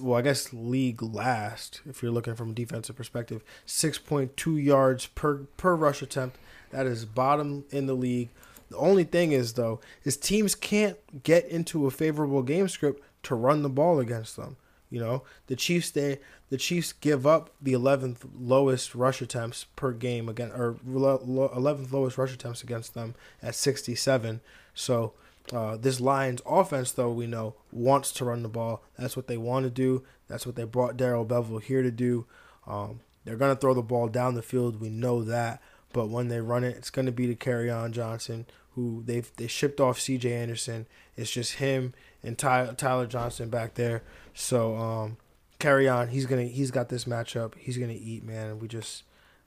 B: well, I guess league last, if you're looking from a defensive perspective, 6.2 yards per, per rush attempt. That is bottom in the league. The only thing is, though, is teams can't get into a favorable game script to run the ball against them. You know, the Chiefs they the Chiefs give up the 11th lowest rush attempts per game again or 11th lowest rush attempts against them at 67. So uh, this Lions offense, though we know, wants to run the ball. That's what they want to do. That's what they brought Darrell Bevell here to do. Um, they're gonna throw the ball down the field. We know that. But when they run it, it's gonna be to Kerryon Johnson, who they've they shipped off C.J. Anderson. It's just him and Ty, Tyler Johnson back there. So um, Kerryon. He's gonna he's got this matchup. He's gonna eat, man. We just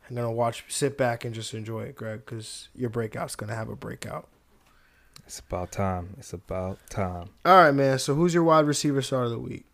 B: I'm gonna watch, sit back, and just enjoy it, Greg, because your breakout's gonna have a breakout.
C: It's about time. It's about time.
B: All right, man. So who's your wide receiver start of the week?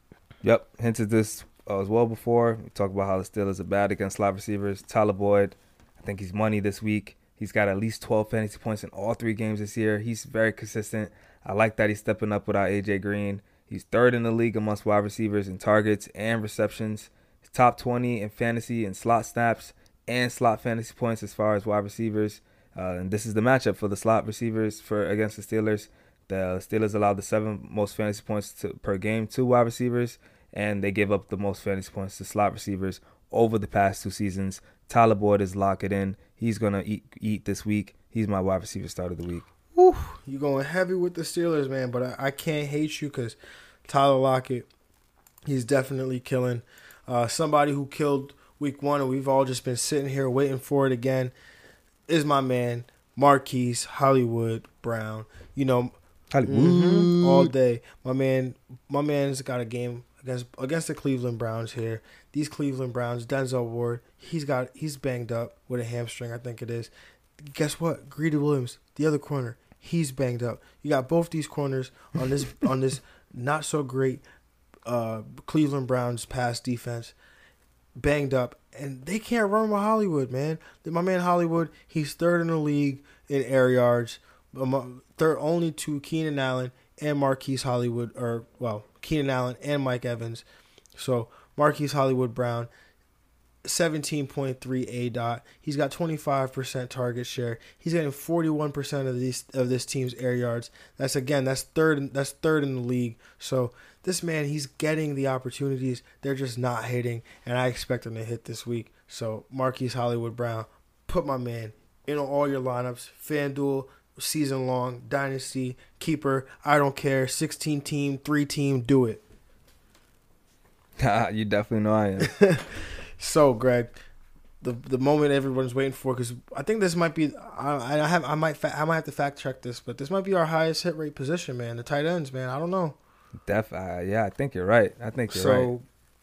C: Yep, hinted this uh, as well before. We talked about how the Steelers are bad against slot receivers. Tyler Boyd, I think he's money this week. He's got at least 12 fantasy points in all three games this year. He's very consistent. I like that he's stepping up without AJ Green. He's third in the league amongst wide receivers in targets and receptions. He's top 20 in fantasy and slot snaps and slot fantasy points as far as wide receivers. Uh, and this is the matchup for the slot receivers for against the Steelers. The Steelers allowed the seven most fantasy points to, per game to wide receivers, and they give up the most fantasy points to slot receivers over the past two seasons. Tyler Boyd is locking in. He's gonna eat eat this week. He's my wide receiver start of the week.
B: Whew, you going heavy with the Steelers, man. But I, I can't hate you because Tyler Lockett, he's definitely killing. Uh, somebody who killed week one, and we've all just been sitting here waiting for it again, is my man Marquise Hollywood Brown. You know,
C: Hollywood
B: mm-hmm, all day. My man, my man's got a game against against the Cleveland Browns here. These Cleveland Browns, Denzel Ward, he's got he's banged up with a hamstring, I think it is. Guess what? Greedy Williams, the other corner, he's banged up. You got both these corners on this on this not so great uh, Cleveland Browns pass defense, banged up, and they can't run with Hollywood, man. My man Hollywood, he's third in the league in air yards, third only to Keenan Allen and Marquise Hollywood, or well, Keenan Allen and Mike Evans. So Marquise Hollywood Brown, 17.3 aDOT. He's got 25% target share. He's getting 41% of these of this team's air yards. That's again, that's third that's third in the league. So this man, he's getting the opportunities. They're just not hitting, and I expect him to hit this week. So Marquise Hollywood Brown, put my man in all your lineups. FanDuel, season long, dynasty, keeper, I don't care, 16 team, 3 team, do it.
C: you definitely know I am.
B: so, Greg, the the moment everyone's waiting for because I think this might be I, I have I might fa- I might have to fact check this, but this might be our highest hit rate position, man. The tight ends, man. I don't know.
C: Def, uh, yeah, I think you're right. I think you're so, right.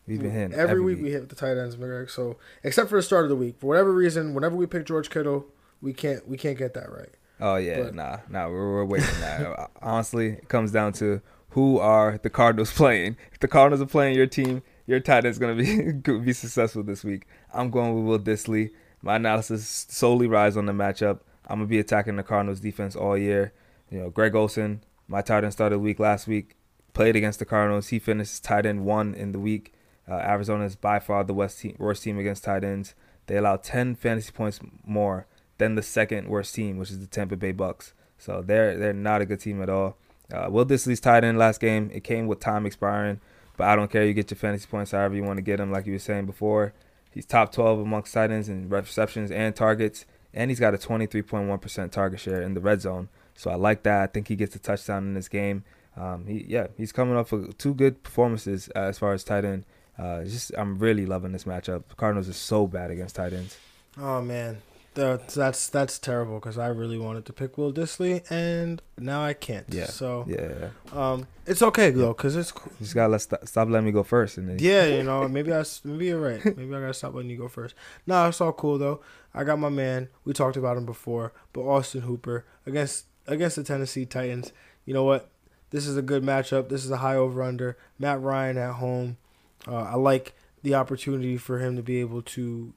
C: We've been hitting
B: every, every week, week. We hit the tight ends, Greg. So except for the start of the week, for whatever reason, whenever we pick George Kittle, we can't we can't get that right.
C: Oh yeah, but, nah, nah, we're, we're waiting that. Honestly, it comes down to who are the Cardinals playing. If the Cardinals are playing your team, your tight end is gonna be be successful this week. I'm going with Will Dissly. My analysis solely rides on the matchup. I'm gonna be attacking the Cardinals defense all year. You know, Greg Olsen, my tight end started week last week, played against the Cardinals. He finished tight end one in the week. Uh, Arizona is by far the worst team, worst team against tight ends. They allow 10 fantasy points more than the second worst team, which is the Tampa Bay Bucks. So they're they're not a good team at all. Uh, Will Dissly's tight end last game. It came with time expiring, but I don't care. You get your fantasy points however you want to get them, like you were saying before. He's top 12 amongst tight ends in receptions and targets, and he's got a 23.1% target share in the red zone. So I like that. I think he gets a touchdown in this game. Um, he yeah, he's coming off of two good performances uh, as far as tight end. Uh, just I'm really loving this matchup. The Cardinals are so bad against tight ends.
B: Oh man, that's that's that's terrible because I really wanted to pick Will Dissly and now I can't.
C: Yeah.
B: So
C: Yeah,
B: um, it's okay though because it's cool.
C: you just gotta let st- stop letting me go first. And then,
B: Yeah, you know, maybe I maybe you're right. Maybe I gotta stop letting you go first. No, it's all cool though. I got my man. We talked about him before, but Austin Hooper against against the Tennessee Titans. You know what? This is a good matchup. This is a high over under. Matt Ryan at home. Uh, I like the opportunity for him to be able to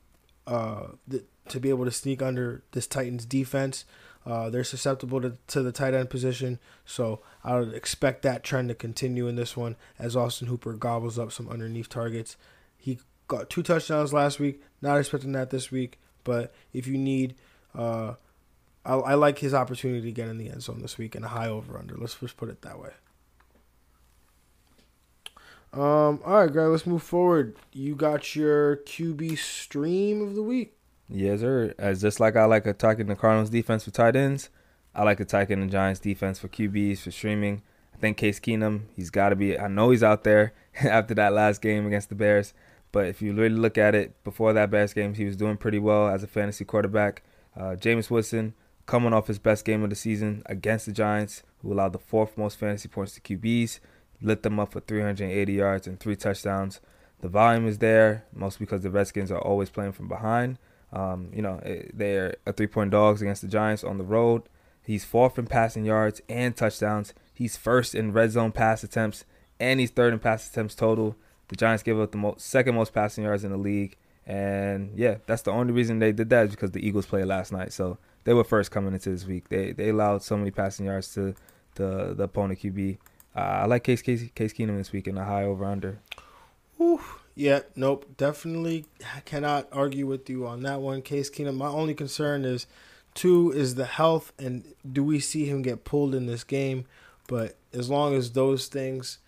B: uh, th- to be able to sneak under this Titans defense. Uh, they're susceptible to, to the tight end position, so I would expect that trend to continue in this one as Austin Hooper gobbles up some underneath targets. He got two touchdowns last week. Not expecting that this week, but if you need, uh, I, I like his opportunity to get in the end zone this week and a high over under. Let's just put it that way. Um. All right, Greg. Let's move forward. You got your QB stream of the week.
C: Yes, sir. As just like I like attacking the Cardinals defense for tight ends, I like attacking the Giants defense for QBs for streaming. I think Case Keenum, he's got to be. I know he's out there after that last game against the Bears, but if you really look at it, before that Bears game, he was doing pretty well as a fantasy quarterback. Uh, Jameis Winston coming off his best game of the season against the Giants, who allowed the fourth most fantasy points to QBs, lit them up for 380 yards and three touchdowns. The volume is there, mostly because the Redskins are always playing from behind. Um, you know, eh, they're a three point dogs against the Giants on the road. He's fourth in passing yards and touchdowns. He's first in red zone pass attempts, and he's third in pass attempts total. The Giants give up the most, second most passing yards in the league. And yeah, that's the only reason they did that is because the Eagles played last night. So they were first coming into this week. They they allowed so many passing yards to the the opponent QB. Uh, I like Case, Case Case Keenum this week in a high over under.
B: Yeah, nope. Definitely cannot argue with you on that one. Case Keenum. My only concern is two is the health and do we see him get pulled in this game? But as long as those things,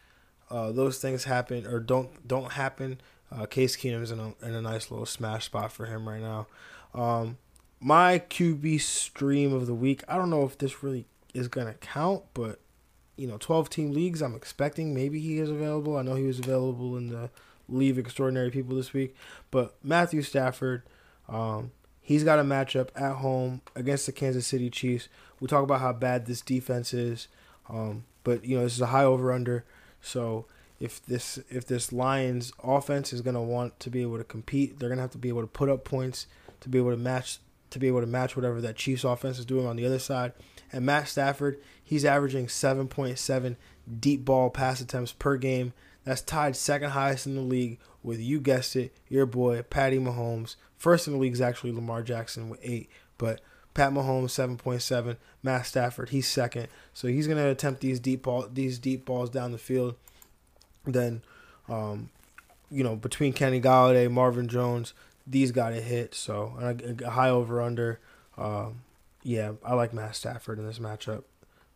B: uh, those things happen or don't don't happen, uh, Case Keenum's in a in a nice little smash spot for him right now. Um, my QB stream of the week. I don't know if this really is gonna count, but you know, 12 team leagues. I'm expecting maybe he is available. I know he was available in the Leave Extraordinary People this week, but Matthew Stafford, um, he's got a matchup at home against the Kansas City Chiefs. We talk about how bad this defense is, um, but you know this is a high over under. So if this if this Lions offense is gonna want to be able to compete, they're gonna have to be able to put up points to be able to match to be able to match whatever that Chiefs offense is doing on the other side. And Matt Stafford, he's averaging 7.7 deep ball pass attempts per game. That's tied second highest in the league with you guessed it, your boy Patty Mahomes. First in the league is actually Lamar Jackson with eight, but Pat Mahomes 7.7, Matt Stafford he's second. So he's gonna attempt these deep ball these deep balls down the field. Then, um, you know between Kenny Golladay, Marvin Jones, these got to hit. So a, a high over under. Um, yeah, I like Matt Stafford in this matchup,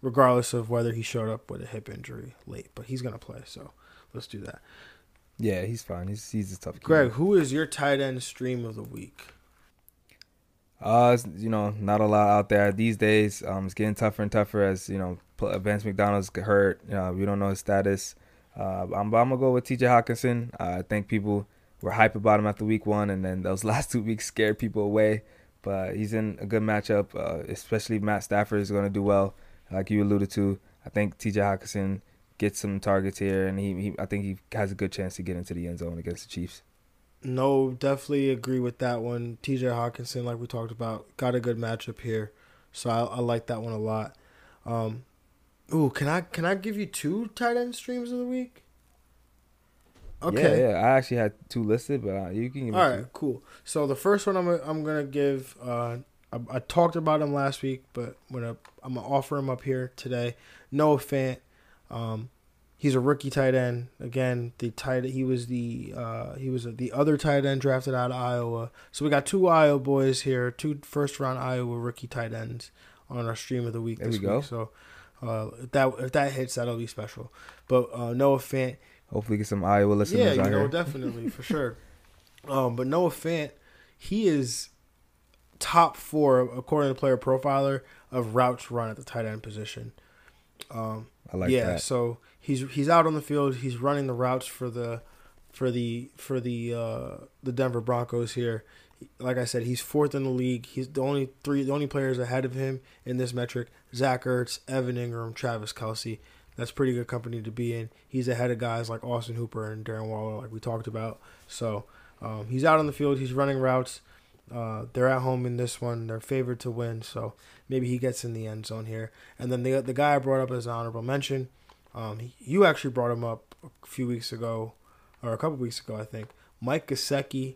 B: regardless of whether he showed up with a hip injury late. But he's gonna play, so let's do that.
C: Yeah, he's fine. He's he's a tough.
B: Guy.
C: Greg,
B: who is your tight end stream of the week?
C: Uh, you know, not a lot out there these days. Um, it's getting tougher and tougher as you know, Vance McDonald's hurt. You know, we don't know his status. Uh, I'm, I'm gonna go with T.J. Hockenson. Uh, I think people were hype about him after week one, and then those last two weeks scared people away. But he's in a good matchup, uh, especially Matt Stafford is going to do well, like you alluded to. I think T.J. Hockenson gets some targets here, and he, he I think he has a good chance to get into the end zone against the Chiefs.
B: No, definitely agree with that one. T.J. Hockenson, like we talked about, got a good matchup here, so I, I like that one a lot. Um, ooh, can I can I give you two tight end streams of the week? Okay.
C: Yeah, yeah. I actually had two listed, but uh, you can. Give me
B: All
C: two.
B: cool. So the first one I'm I'm gonna give. Uh, I, I talked about him last week, but I'm gonna I'm gonna offer him up here today. Noah Fant. Um, he's a rookie tight end. Again, the tight he was the uh, he was the other tight end drafted out of Iowa. So we got two Iowa boys here, two first round Iowa rookie tight ends on our stream of the week
C: There
B: this
C: we go.
B: week. So uh, if that if that hits, that'll be special. But uh, Noah Fant.
C: Hopefully, get some Iowa listeners.
B: Yeah,
C: you
B: know,
C: here.
B: definitely for sure. Um, but Noah Fant, he is top four according to Player Profiler of routes run at the tight end position. Um,
C: I like
B: yeah,
C: that.
B: so he's he's out on the field. He's running the routes for the for the for the uh, the Denver Broncos here. Like I said, he's fourth in the league. He's the only three the only players ahead of him in this metric: Zach Ertz, Evan Engram, Travis Kelce. That's pretty good company to be in. He's ahead of guys like Austin Hooper and Darren Waller, like we talked about. So um, he's out on the field. He's running routes. Uh, they're at home in this one. They're favored to win, so maybe he gets in the end zone here. And then the the guy I brought up as an honorable mention, um, he, you actually brought him up a few weeks ago, or a couple weeks ago, I think. Mike Gesicki.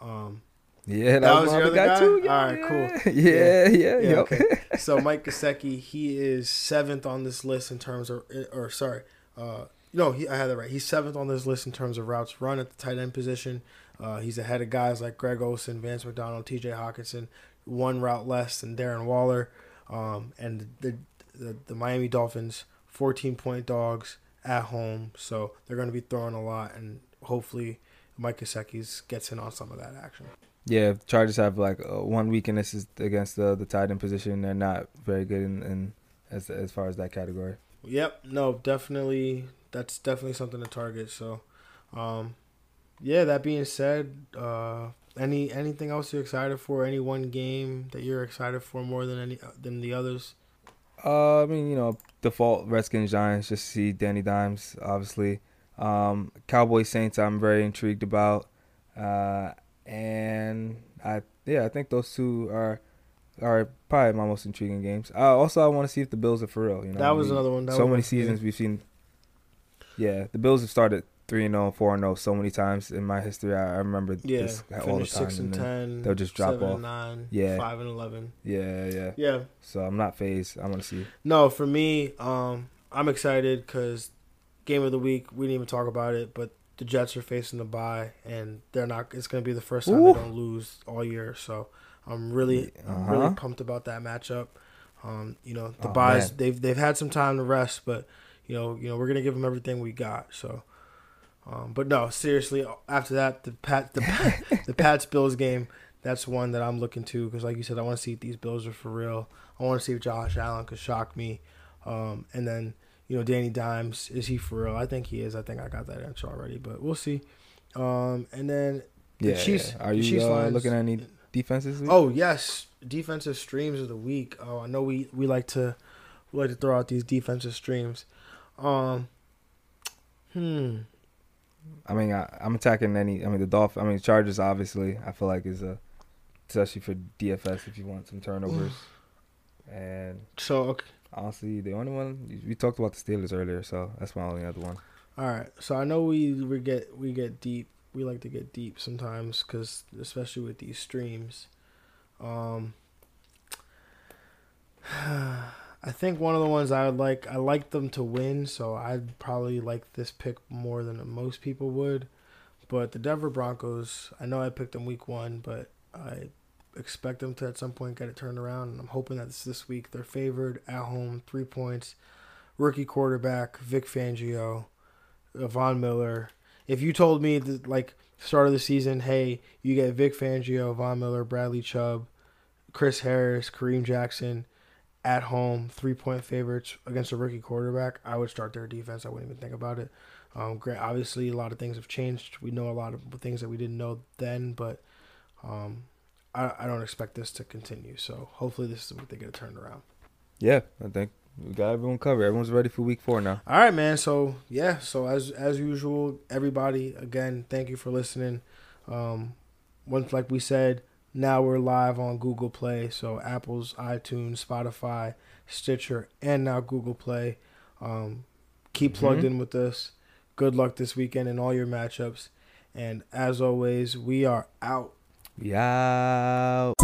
B: Um,
C: Yeah, that,
B: That
C: was,
B: was your
C: other guy,
B: guy?
C: too. Yeah,
B: All right, cool.
C: Yeah, yeah,
B: yeah,
C: yep.
B: okay. So Mike Gesicki, he is seventh on this list in terms of, or sorry, uh, no, he, I had that right. He's seventh on this list in terms of routes run at the tight end position. Uh, he's ahead of guys like Greg Olsen, Vance McDonald, T.J. Hockenson, one route less than Darren Waller, um, and the, the the Miami Dolphins, fourteen point dogs at home, so they're going to be throwing a lot, and hopefully Mike Gesicki's gets in on some of that action.
C: Yeah, Chargers have like uh, one weakness is against the the tight end position. They're not very good in, in as as far as that category.
B: Yep. No, definitely. That's definitely something to target. So, um, yeah. That being said, uh, any anything else you're excited for? Any one game that you're excited for more than any than the others?
C: Uh, I mean, you know, default Redskins Giants. Just see Danny Dimes, obviously. Um, Cowboys Saints. I'm very intrigued about. Uh, and I yeah, I think those two are are probably my most intriguing games. Uh, also, I want to see if the Bills are for real. You know,
B: That was
C: We-
B: another one. That
C: so many seasons we've seen. Yeah, the Bills have started three and 0, 4 and 0 so many times in my history. I, I remember
B: Yeah.
C: this all the time.
B: Six and,
C: and
B: ten.
C: they'll just drop
B: seven
C: off.
B: And nine.
C: Yeah.
B: Five and eleven.
C: Yeah, yeah.
B: Yeah.
C: So I'm not phased. I want to see.
B: No, for me, um, I'm excited because game of the week. We didn't even talk about it, but the Jets are facing the bye, and they're not. It's going to be the first time
C: Ooh.
B: they don't lose all year. So I'm really, I'm really
C: Uh-huh.
B: pumped about that matchup. Um, you know, the
C: Oh,
B: byes
C: man.
B: they've they've had some time to rest, but you know, you know, we're gonna give them everything we got. So, um, but no, seriously, after that, the Pat the the Pats Bills game. That's one that I'm looking to because, like you said, I want to see if these Bills are for real. I want to see if Josh Allen could shock me. Um, and then, you know, Danny Dimes, is he for real? I think he is. I think I got that answer already, but we'll see. Um, and then the
C: Yeah.
B: Chiefs.
C: Are you
B: Chiefs
C: uh, looking at any defenses?
B: Oh yes, defensive streams of the week. Oh, I know we, we like to we like to throw out these defensive streams. Um, hmm.
C: I mean, I, I'm attacking any. I mean, the Dolphin. I mean, Chargers. Obviously, I feel like is a, especially for DFS if you want some turnovers. and
B: So okay,
C: honestly, the only one we talked about the Steelers earlier, so that's my only other one.
B: all right. So I know we we get we get deep. We like to get deep sometimes because especially with these streams. Um. I think one of the ones I would like, I like them to win, so I'd probably like this pick more than most people would. But the Denver Broncos, I know I picked them week one, but I expect them to at some point get it turned around. And I'm hoping that this week. They're favored at home, three points. Rookie quarterback, Vic Fangio, Von Miller. If you told me that, like, start of the season, hey, you get Vic Fangio, Von Miller, Bradley Chubb, Chris Harris, Kareem Jackson at home, three point favorites against a rookie quarterback, I would start their defense. I wouldn't even think about it. Um, great. Obviously, a lot of things have changed. We know a lot of things that we didn't know then, but um, I, I don't expect this to continue. So hopefully, this is what they get it turned around.
C: Yeah, I think we got everyone covered. Everyone's ready for Week Four now.
B: All right, man. So yeah. So as as usual, everybody again, thank you for listening. Um, once like we said, now we're live on Google Play. So Apple's, iTunes, Spotify, Stitcher, and now Google Play. Um, keep plugged
C: Mhm.
B: in with us. Good luck this weekend in all your matchups. And as always, we are out.
C: Out.